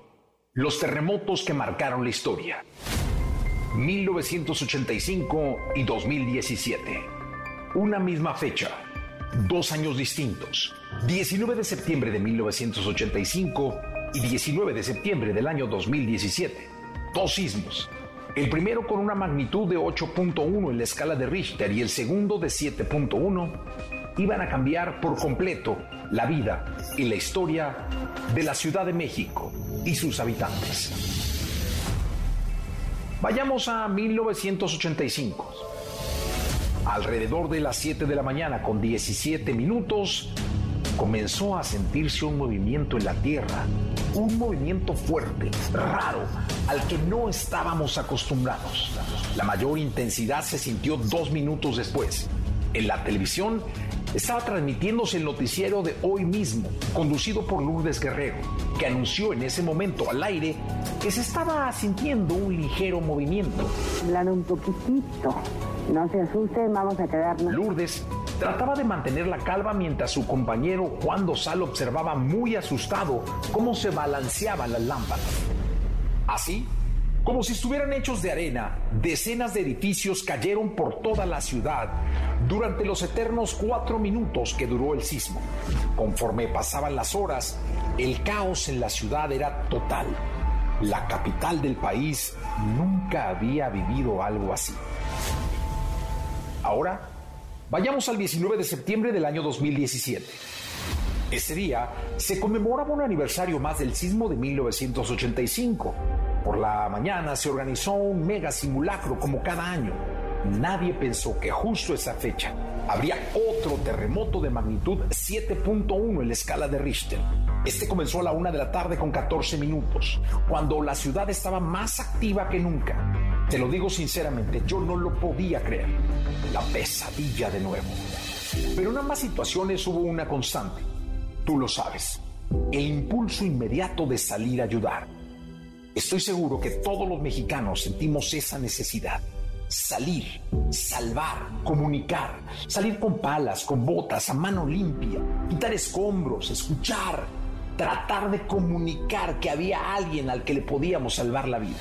Los terremotos que marcaron la historia. 1985 y 2017. Una misma fecha. Dos años distintos. 19 de septiembre de 1985 y 19 de septiembre del año 2017. Dos sismos. El primero con una magnitud de 8.1 en la escala de Richter y el segundo de 7.1 iban a cambiar por completo la vida y la historia de la Ciudad de México y sus habitantes. Vayamos a 1985. Alrededor de las 7 de la mañana con 17 minutos, comenzó a sentirse un movimiento en la Tierra, un movimiento fuerte, raro, al que no estábamos acostumbrados. La mayor intensidad se sintió dos minutos después. En la televisión estaba transmitiéndose el noticiero de hoy mismo, conducido por Lourdes Guerrero, que anunció en ese momento al aire que se estaba sintiendo un ligero movimiento. Hablar un poquitito. No se asusten, vamos a quedarnos. Lourdes trataba de mantener la calma mientras su compañero Juan Dosal observaba muy asustado cómo se balanceaban las lámparas. Así, como si estuvieran hechos de arena, decenas de edificios cayeron por toda la ciudad durante los eternos cuatro minutos que duró el sismo. Conforme pasaban las horas, el caos en la ciudad era total. La capital del país nunca había vivido algo así. Ahora, vayamos al 19 de septiembre del año 2017. Ese día se conmemoraba un aniversario más del sismo de 1985. Por la mañana se organizó un mega simulacro como cada año. Nadie pensó que justo esa fecha habría otro terremoto de magnitud 7.1 en la escala de Richter. Este comenzó a la una de la tarde con 14 minutos, cuando la ciudad estaba más activa que nunca. Te lo digo sinceramente, yo no lo podía creer. La pesadilla de nuevo. Pero en ambas situaciones hubo una constante. Tú lo sabes. El impulso inmediato de salir a ayudar Estoy seguro que todos los mexicanos sentimos esa necesidad. Salir, salvar, comunicar, salir con palas, con botas, a mano limpia, quitar escombros, escuchar, tratar de comunicar que había alguien al que le podíamos salvar la vida.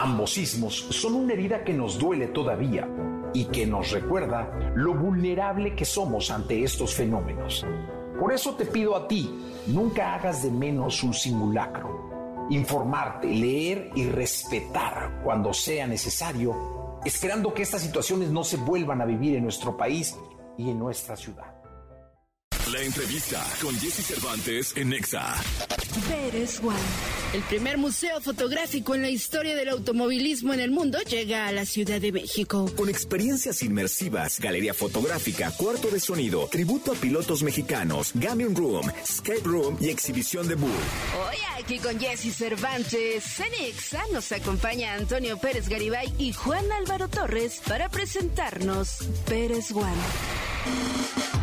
Ambos sismos son una herida que nos duele todavía y que nos recuerda lo vulnerable que somos ante estos fenómenos. Por eso te pido a ti, nunca hagas de menos un simulacro informarte, leer y respetar cuando sea necesario, esperando que estas situaciones no se vuelvan a vivir en nuestro país y en nuestra ciudad. La entrevista con Jesse Cervantes en Nexa. Pérez One. El primer museo fotográfico en la historia del automovilismo en el mundo llega a la Ciudad de México. Con experiencias inmersivas, galería fotográfica, cuarto de sonido, tributo a pilotos mexicanos, gaming room, escape room y exhibición de bull. Hoy aquí con Jesse Cervantes en Nexa nos acompaña Antonio Pérez Garibay y Juan Álvaro Torres para presentarnos Pérez One.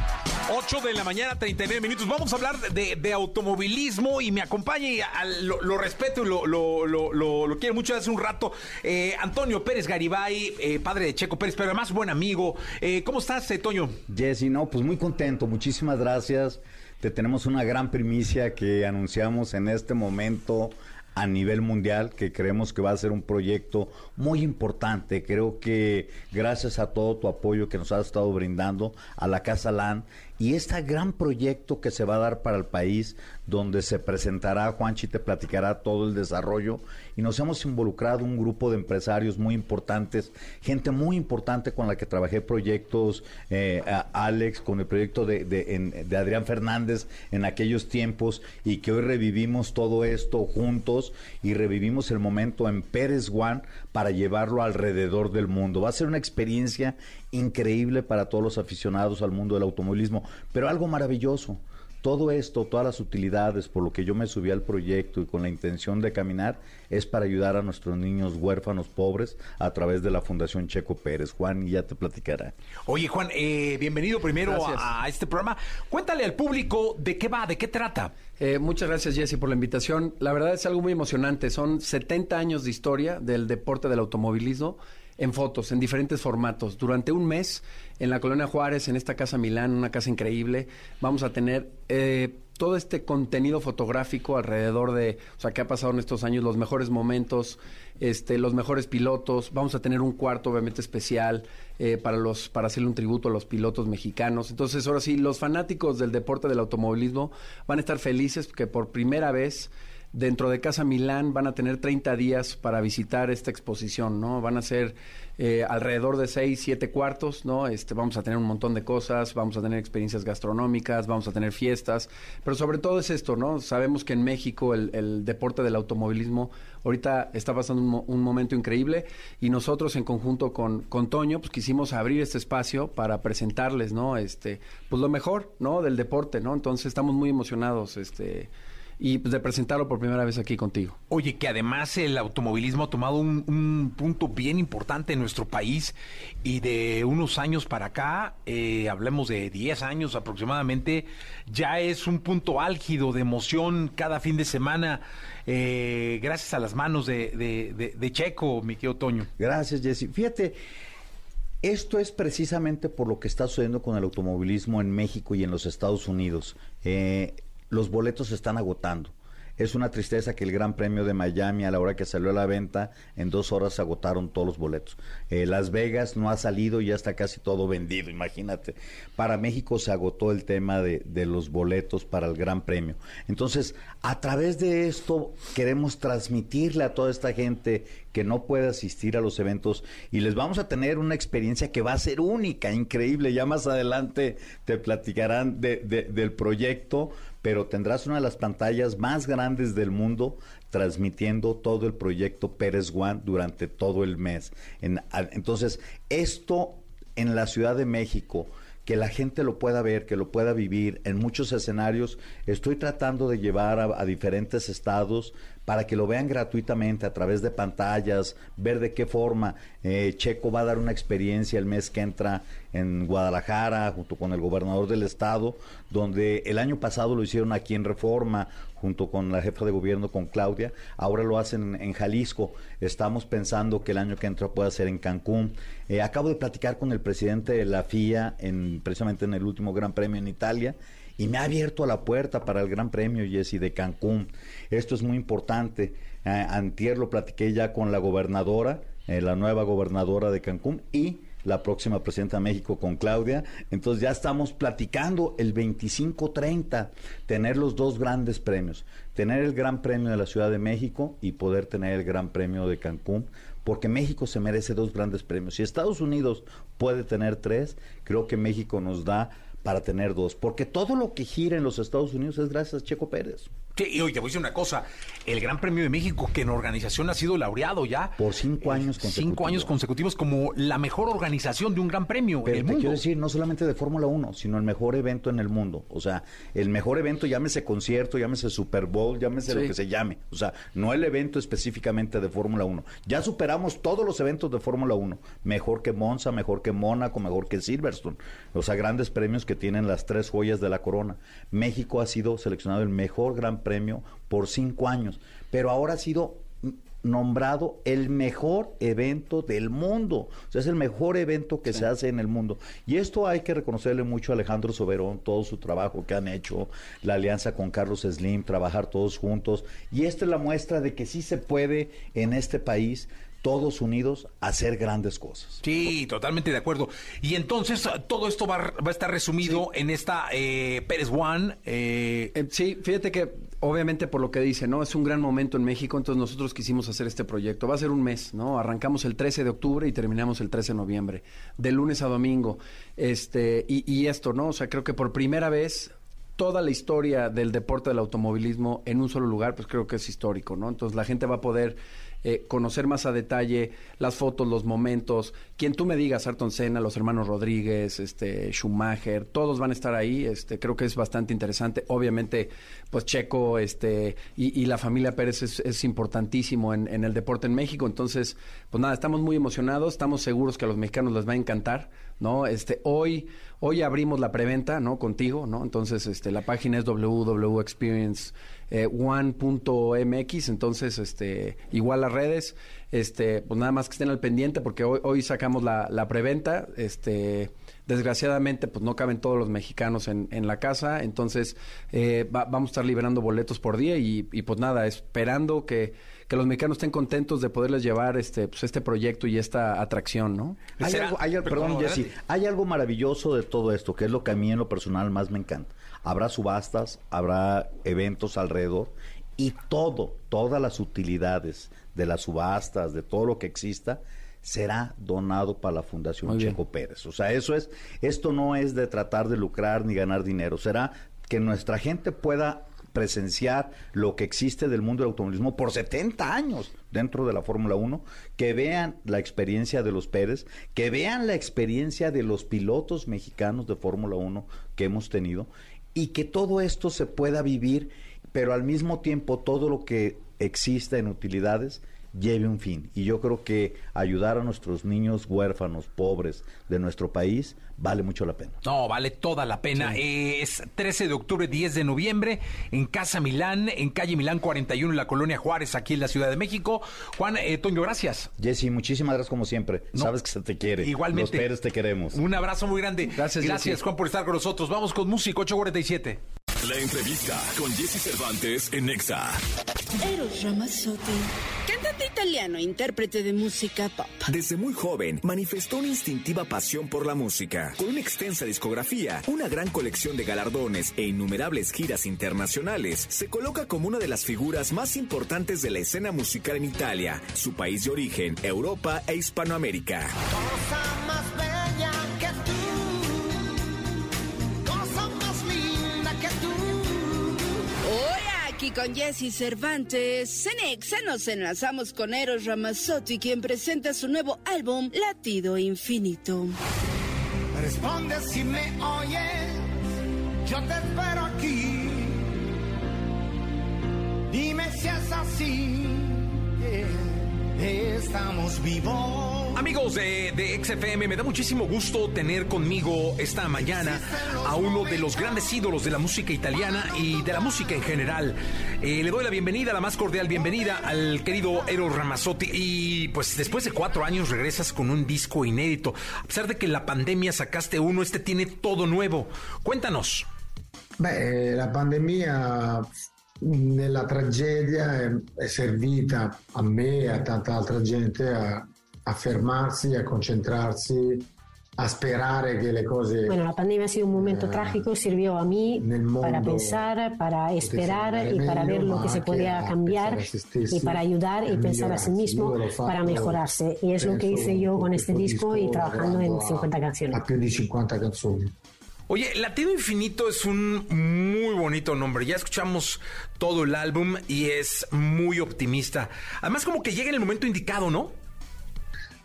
8 de la mañana, 39 minutos. Vamos a hablar de, automovilismo y me acompaña y lo, respeto y lo, lo, quiero mucho hace un rato. Eh, Antonio Pérez Garibay, eh, padre de Checo Pérez, pero además buen amigo. Eh, ¿Cómo estás, Toño? Jesse, no, pues muy contento. Muchísimas gracias. Te tenemos una gran primicia que anunciamos en este momento a nivel mundial, que creemos que va a ser un proyecto muy importante. Creo que gracias a todo tu apoyo que nos has estado brindando a la Casa LAN y este gran proyecto que se va a dar para el país, donde se presentará, Juanchi te platicará todo el desarrollo, y nos hemos involucrado un grupo de empresarios muy importantes, gente muy importante con la que trabajé proyectos, eh, Alex, con el proyecto de, de, Adrián Fernández en aquellos tiempos, y que hoy revivimos todo esto juntos 2 y revivimos el momento en Pérez One para llevarlo alrededor del mundo. Va a ser una experiencia increíble para todos los aficionados al mundo del automovilismo, pero algo maravilloso todo esto, todas las utilidades por lo que yo me subí al proyecto y con la intención de caminar es para ayudar a nuestros niños huérfanos pobres a través de la Fundación Checo Pérez. Juan ya te platicará. Oye Juan, eh, bienvenido primero a, este programa. Cuéntale al público de qué va, de qué trata. Eh, muchas gracias Jesse por la invitación. La verdad es algo muy emocionante. Son 70 años de historia del deporte del automovilismo en fotos, en diferentes formatos. Durante un mes, en la Colonia Juárez, en esta casa Milán, una casa increíble, vamos a tener eh, todo este contenido fotográfico alrededor de, o sea, qué ha pasado en estos años, los mejores momentos, este, los mejores pilotos. Vamos a tener un cuarto, obviamente, especial eh, para los, para hacerle un tributo a los pilotos mexicanos. Entonces, ahora sí, los fanáticos del deporte del automovilismo van a estar felices porque por primera vez dentro de Casa Milán van a tener 30 días para visitar esta exposición, ¿no? Van a ser eh, alrededor de 6, 7 cuartos, ¿no? Este, vamos a tener un montón de cosas, vamos a tener experiencias gastronómicas, vamos a tener fiestas, pero sobre todo es esto, ¿no? Sabemos que en México el, deporte del automovilismo ahorita está pasando un, momento increíble y nosotros en conjunto con, con Toño, pues quisimos abrir este espacio para presentarles, ¿no? Este, pues lo mejor, ¿no? Del deporte, ¿no? Entonces estamos muy emocionados, este y pues, de presentarlo por primera vez aquí contigo. Oye, que además el automovilismo ha tomado un, punto bien importante en nuestro país y de unos años para acá, eh, hablemos de 10 años aproximadamente, ya es un punto álgido de emoción cada fin de semana, eh, gracias a las manos de, de, Checo, mi querido Toño. Gracias, Jesse. Fíjate. Esto es precisamente por lo que está sucediendo con el automovilismo en México y en los Estados Unidos. Eh, los boletos se están agotando. Es una tristeza que el Gran Premio de Miami, a la hora que salió a la venta, en dos horas se agotaron todos los boletos. Eh, Las Vegas no ha salido y ya está casi todo vendido, imagínate. Para México se agotó el tema de, de los boletos para el Gran Premio. Entonces, a través de esto queremos transmitirle a toda esta gente que no puede asistir a los eventos y les vamos a tener una experiencia que va a ser única, increíble. Ya más adelante te platicarán de, del proyecto, pero tendrás una de las pantallas más grandes del mundo transmitiendo todo el proyecto Pérez One durante todo el mes. entonces, esto en la Ciudad de México, que la gente lo pueda ver, que lo pueda vivir en muchos escenarios. Estoy tratando de llevar a diferentes estados para que lo vean gratuitamente a través de pantallas, ver de qué forma. Eh, Checo va a dar una experiencia el mes que entra en Guadalajara junto con el gobernador del estado, donde el año pasado lo hicieron aquí en Reforma junto con la jefa de gobierno, con Claudia, ahora lo hacen en Jalisco, estamos pensando que el año que entra pueda ser en Cancún. Eh, acabo de platicar con el presidente de la FIA en, precisamente en el último Gran Premio en Italia y me ha abierto la puerta para el Gran Premio, Jesse, de Cancún. Esto es muy importante. Eh, antier lo platiqué ya con la gobernadora, eh, la nueva gobernadora de Cancún y la próxima presidenta de México con Claudia. Entonces ya estamos platicando el 25-30, tener los dos grandes premios, tener el Gran Premio de la Ciudad de México y poder tener el Gran Premio de Cancún, porque México se merece dos grandes premios. Si Estados Unidos puede tener tres, creo que México nos da para tener dos, porque todo lo que gira en los Estados Unidos es gracias a Checo Pérez. Y oye, te voy a decir una cosa, el Gran Premio de México, que en organización ha sido laureado ya. Por cinco años consecutivos. Cinco años consecutivos como la mejor organización de un Gran Premio Pero en el te mundo. quiero decir, no solamente de Fórmula 1, sino el mejor evento en el mundo. O sea, el mejor evento, llámese concierto, llámese Super Bowl, llámese lo que se llame. O sea, no el evento específicamente de Fórmula 1. Ya superamos todos los eventos de Fórmula 1. Mejor que Monza, mejor que Mónaco, mejor que Silverstone. O sea, grandes premios que tienen las tres joyas de la corona. México ha sido seleccionado el mejor gran premio por cinco años, pero ahora ha sido nombrado el mejor evento del mundo. O sea, es el mejor evento que se hace en el mundo. Y esto hay que reconocerle mucho a Alejandro Soberón, todo su trabajo que han hecho, la alianza con Carlos Slim, trabajar todos juntos. Y esta es la muestra de que sí se puede en este país todos unidos hacer grandes cosas. Sí, totalmente de acuerdo. Y entonces todo esto va, a estar resumido en esta eh, Pérez One. Eh, eh... sí, fíjate que obviamente por lo que dice, ¿no? Es un gran momento en México, entonces nosotros quisimos hacer este proyecto. Va a ser un mes, ¿no? Arrancamos el 13 de octubre y terminamos el 13 de noviembre, de lunes a domingo. Este, y, y esto, ¿no? O sea, creo que por primera vez toda la historia del deporte del automovilismo en un solo lugar, pues creo que es histórico, ¿no? Entonces la gente va a poder eh, conocer más a detalle las fotos, los momentos. Quien tú me digas, Ayrton Senna, los hermanos Rodríguez, este, Schumacher, todos van a estar ahí. Este, creo que es bastante interesante. Obviamente, pues Checo este, y, la familia Pérez es, importantísimo en, el deporte en México. Entonces, pues nada, estamos muy emocionados, estamos seguros que a los mexicanos les va a encantar, ¿no? Este, hoy Hoy abrimos la preventa, ¿no? Contigo, ¿no? Entonces, este, la página es www.experience1.mx, entonces, este, igual las redes, este, pues nada más que estén al pendiente porque hoy, hoy sacamos la, la preventa, este, desgraciadamente, pues no caben todos los mexicanos en, en la casa, entonces, eh, vamos a estar liberando boletos por día y, y pues nada, esperando que que los mexicanos estén contentos de poderles llevar este, pues, este proyecto y esta atracción, ¿no? Hay algo, hay, perdón, Jesse, hay algo maravilloso de todo esto, que es lo que a mí en lo personal más me encanta. Habrá subastas, habrá eventos alrededor y todo, todas las utilidades de las subastas, de todo lo que exista, será donado para la Fundación Checo Pérez. O sea, eso es, esto no es de tratar de lucrar ni ganar dinero, será que nuestra gente pueda presenciar lo que existe del mundo del automovilismo por 70 años dentro de la Fórmula 1, que vean la experiencia de los Pérez, que vean la experiencia de los pilotos mexicanos de Fórmula 1 que hemos tenido y que todo esto se pueda vivir, pero al mismo tiempo todo lo que exista en utilidades lleve un fin. Y yo creo que ayudar a nuestros niños huérfanos, pobres de nuestro país, vale mucho la pena. No, vale toda la pena. Es 13 de octubre, 10 de noviembre, en Casa Milán, en calle Milán 41, en la colonia Juárez, aquí en la Ciudad de México. Juan, eh, Toño, gracias. Jesse, muchísimas gracias como siempre. Sabes que se te quiere. Igualmente. Los Pérez te queremos. Un abrazo muy grande. Gracias, Gracias, Juan, por estar con nosotros. Vamos con música 847. La entrevista con Jesse Cervantes en Nexa. Eros Ramazzotti, cantante italiano, intérprete de música pop. Desde muy joven manifestó una instintiva pasión por la música. Con una extensa discografía, una gran colección de galardones e innumerables giras internacionales, se coloca como una de las figuras más importantes de la escena musical en Italia, su país de origen, Europa e Hispanoamérica. Aquí con Jesse Cervantes. En Exa nos enlazamos con Eros Ramazzotti, quien presenta su nuevo álbum Latido Infinito. Responde si me oyes, yo te espero aquí. Dime si es así, estamos vivos. Amigos de, XFM, me da muchísimo gusto tener conmigo esta mañana a uno de los grandes ídolos de la música italiana y de la música en general. Eh, le doy la bienvenida, la más cordial bienvenida al querido Eros Ramazzotti. Y pues después de cuatro años regresas con un disco inédito. A pesar de que la pandemia sacaste uno, este tiene todo nuevo. Cuéntanos. la pandemia nella tragedia è, è servita a me e a tanta altra gente a a fermarsi, a concentrarsi, a esperar que las cosas... Bueno, la pandemia ha sido un momento eh, trágico, sirvió a mí para pensar, para esperar y para ver lo que se podía cambiar y para ayudar y pensar a sí mismo para mejorarse. Y es lo que hice yo con este disco y trabajando en 50 canciones. A più di 50 canciones. Oye, Latido Infinito es un muy bonito nombre. Ya escuchamos todo el álbum y es muy optimista. Además, como que llega en el momento indicado, ¿no?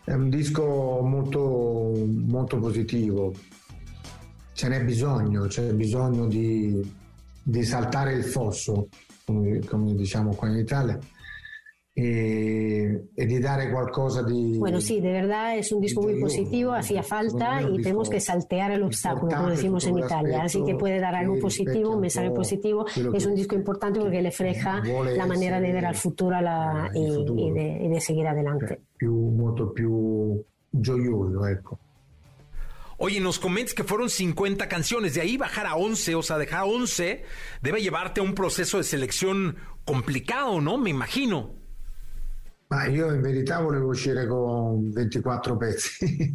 È un disco molto, molto positivo, ce n'è bisogno, c'è bisogno di, di saltare il fosso, come, come diciamo in Italia, y, y, de dar qualcosa de... Bueno, sí, de verdad es un disco muy positivo, hacía falta y tenemos que saltear el obstáculo, como decimos en Italia. Así que puede dar algo positivo, un mensaje positivo. Es un disco importante porque le freja la manera de ver al futuro la, y, y, de, y, de, seguir adelante. Più, molto più gioioso, ecco. Oye, nos comentas que fueron 50 canciones, de ahí bajar a 11, o sea, dejar 11 debe llevarte a un proceso de selección complicado, ¿no? Me imagino. Ma io in verità volevo uscire con 24 pezzi, *laughs*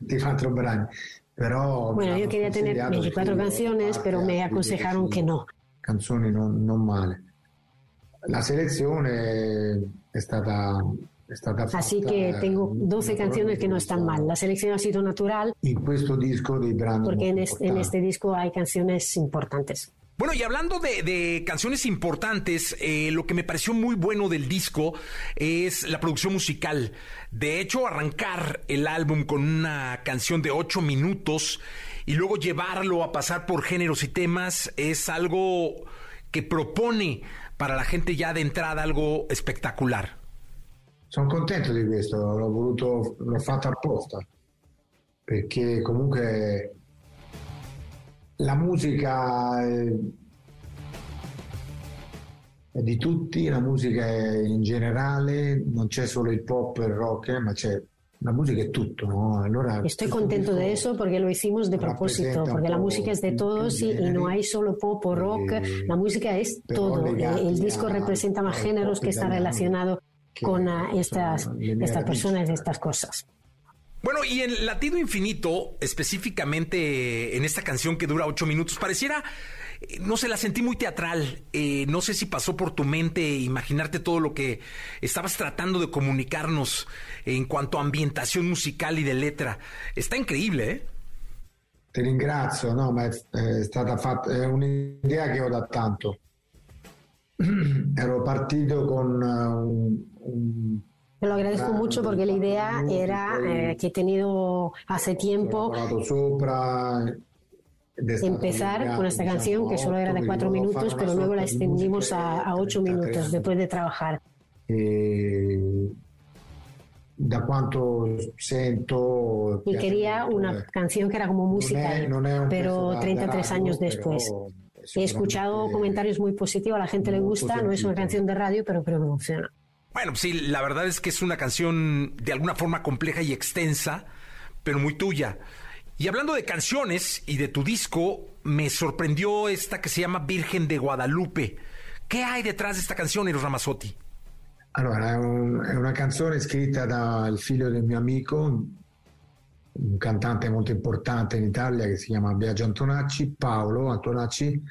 24 brani. Pero, bueno, yo quería tener 24 canciones, pero me aconsejaron que no. Canzoni non, non male. La selezione è stata Así que tengo 12 canciones que no están mal. La selección ha sido natural. In questo disco dei brani Porque en este, en este disco hay canciones importantes. Bueno, y hablando de, canciones importantes, eh, lo que me pareció muy bueno del disco es la producción musical. De hecho, arrancar el álbum con una canción de ocho minutos y luego llevarlo a pasar por géneros y temas es algo que propone para la gente ya de entrada algo espectacular. Sono contento di questo, l'ho voluto, l'ho fatto apposta, perché comunque la musica è, è di tutti, la musica è in generale, non c'è solo il pop e il rock, eh, ma c'è la musica è tutto, ¿no? Allora, Estoy contento de eso porque lo hicimos de propósito, porque la música es de todos y, y no hay solo pop o rock, la música es todo. El disco representa más géneros que está relacionado con ah, estas, estas personas y estas cosas. Bueno, y en Latido Infinito, específicamente en esta canción que dura ocho minutos, pareciera, eh, no sé, la sentí muy teatral. Eh, no sé si pasó por tu mente imaginarte todo lo que estabas tratando de comunicarnos en cuanto a ambientación musical y de letra. Está increíble, ¿eh? Ti ringrazio, no, ma è, è stata fatta, è un'idea che ho da tanto. *clears throat* Ero partito con eh, un Te lo agradezco mucho porque la idea era eh, que he tenido hace tiempo empezar con esta canción que solo era de cuatro minutos, pero luego la extendimos a, a ocho minutos después de trabajar. E da quanto sento Y quería una eh, canción que era como música, pero pezzo da- 33 da años después. He escuchado comentarios muy positivos, a la gente le gusta, no es una canción de radio, pero creo que funciona. Bueno, sí, la verdad es que es una canción de alguna forma compleja y extensa, pero muy tuya. Y hablando de canciones y de tu disco, me sorprendió esta que se llama Virgen de Guadalupe. ¿Qué hay detrás de esta canción, Eros Ramazzotti? Allora, è, un- è una canzone scritta dal figlio del mio amico, un cantante molto importante in Italia che si chiama Biagio Antonacci, Paolo Antonacci.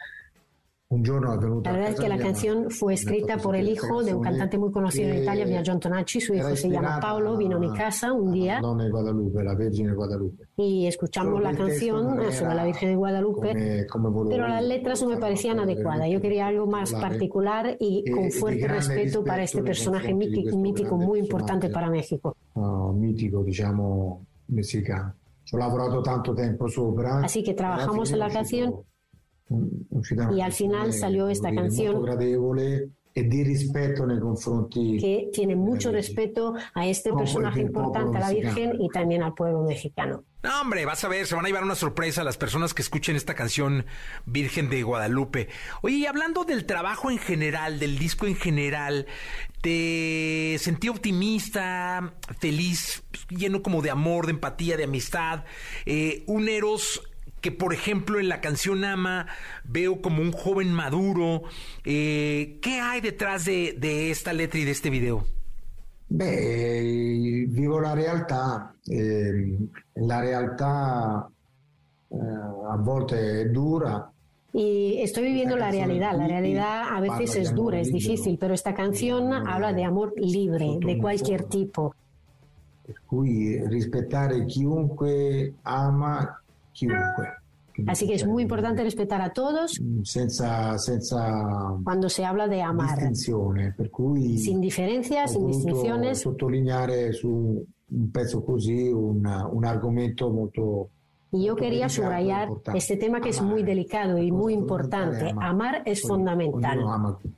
La verdad es que la canción fue escrita por el hijo de un cantante muy conocido en Italia, Biagio Antonacci. Su era hijo se llama Paolo, vino a mi casa un día y escuchamos la canción sobre la Virgen de Guadalupe. Pero las letras no me parecían adecuadas. Yo quería algo más particular y con fuerte respeto para este personaje mítico, mítico muy importante para México. mitico, diciamo, messicano. Ci ho lavorato tanto tempo sopra. Así que trabajamos en la canción y al final salió esta canción molto gradevole e di rispetto nei confronti que tiene mucho respeto a este personaje el importante, a la. Virgen y también al pueblo mexicano. No, hombre, vas a ver, se van a llevar una sorpresa a las personas que escuchen esta canción Virgen de Guadalupe. Oye, y hablando del trabajo en general, del disco en general, ¿te sentí optimista, feliz, lleno como de amor, de empatía, de amistad? Eh, un Eros que, por ejemplo, en la canción Ama veo como un joven maduro. Eh, ¿Qué hay detrás de, de esta letra y de este video? Beh, vivo la realtà, ehm, la realtà eh, a volte è dura, Y estoy viviendo la realidad. La realidad a veces es dura, es difícil, pero esta canción habla de amor libre, de cualquier tipo. per cui rispettare chiunque ama chiunque, Así que es muy importante respetar a todos senza, senza cuando se habla de amar, per cui sin diferencias, sin distinciones. sottolineare su un pezzo così un, un argomento molto Y yo quería subrayar este tema que es muy delicado y muy importante. Amar es fundamental.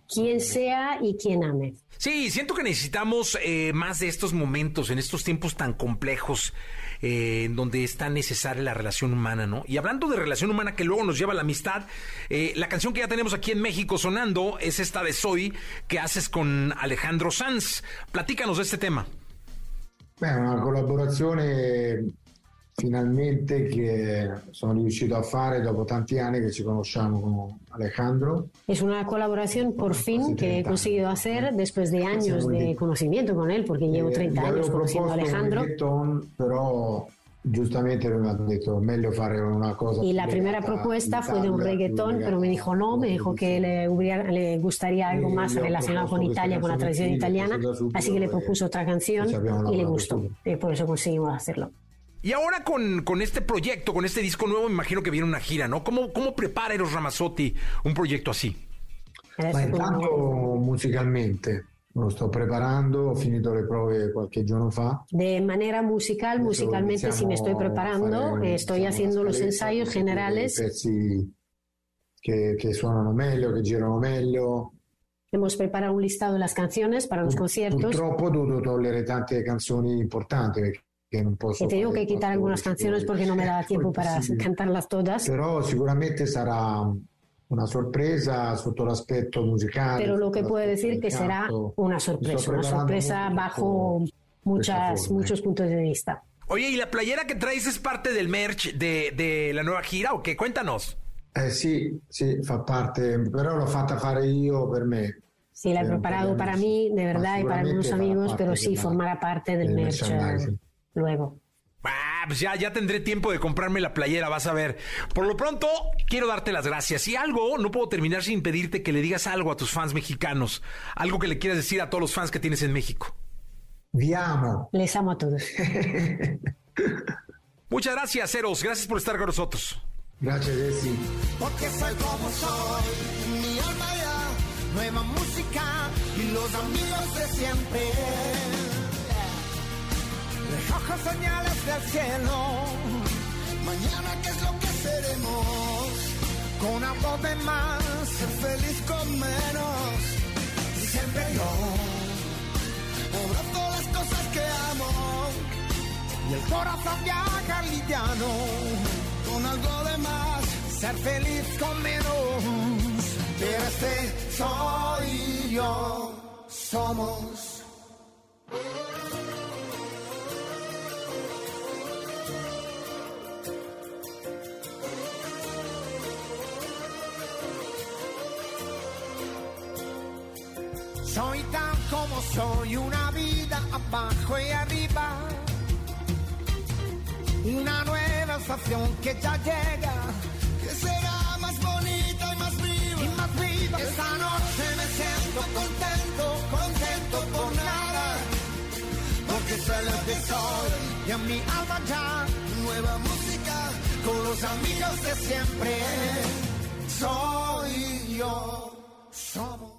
Quien sea y quien ame. Sí, siento que necesitamos eh, más de estos momentos, en estos tiempos tan complejos, eh, en donde es tan necesaria la relación humana, ¿no? Y hablando de relación humana que luego nos lleva a la amistad, eh, la canción que ya tenemos aquí en México sonando es esta de Soy que haces con Alejandro Sanz. Platícanos de este tema. Beh, una collaborazione finalmente che sono riuscito a fare dopo tanti anni che ci conosciamo con Alejandro. Es una colaboración por fin que he conseguido hacer después de años de conocimiento con él, porque llevo Eh, 30 gli años conociendo a Alejandro. reggaeton, però giustamente mi ha detto meglio fare una cosa. Y la primera propuesta fue de un reggaetón, pero me dijo no, me dijo que le, hubiera, le gustaría algo más relacionado con Italia, con la tradición italiana, así que le propuso otra canción y le gustó. Y por eso conseguimos hacerlo. Y ahora con, con, este proyecto, con este disco nuevo, me imagino que viene una gira, ¿no? ¿Cómo, cómo prepara Eros Ramazzotti un proyecto así? Ma intanto musicalmente lo sto preparando, ho finito le prove qualche giorno fa. De manera musical, musicalmente sí me estoy preparando, estoy haciendo los ensayos generales. Pezzi che, che suonano meglio, che girano meglio. Hemos preparado un listado de las canciones para los conciertos. Purtroppo ho dovuto togliere tante canzoni importanti perché posso. Y te digo que quitar algunas canciones porque no me da tiempo para cantarlas todas. Però sicuramente sarà una sorpresa sotto l'aspetto musicale. Pero lo que puedo decir que será una sorpresa, una sorpresa bajo muchas, muchos puntos de vista. Oye, ¿y la playera que traes es parte del merch de, de la nueva gira o qué? Cuéntanos. Eh sì, sì, fa parte, però l'ho fatta fare io per me. Sí, la he preparado para mí, de verdad, y para algunos amigos, pero sí, formará parte del merch eh, luego. Ah, pues ya, ya tendré tiempo de comprarme la playera, vas a ver. Por lo pronto, quiero darte las gracias. Y algo, no puedo terminar sin pedirte que le digas algo a tus fans mexicanos. Algo que le quieras decir a todos los fans que tienes en México. Vi amo. Les amo a todos. *laughs* Muchas gracias, Eros. Gracias por estar con nosotros. Gracias, Jessy. Porque soy como soy, mi alma ya, nueva música y los amigos de siempre. Recojo señales del cielo. Mañana, ¿qué es lo que seremos? Con algo de más, ser feliz con menos. Y siempre yo, obrando las cosas que amo. Y el corazón viaja liviano. Con algo de más, ser feliz con menos. Pero este soy yo, somos. Soy tan como soy, una vida abajo y arriba. Una nueva estación que ya llega, que será más bonita y más viva. Y más viva. Esta noche me siento contento, contento por nada. Porque sé lo que soy y en mi alma ya nueva música con los amigos de siempre. Soy yo, somos.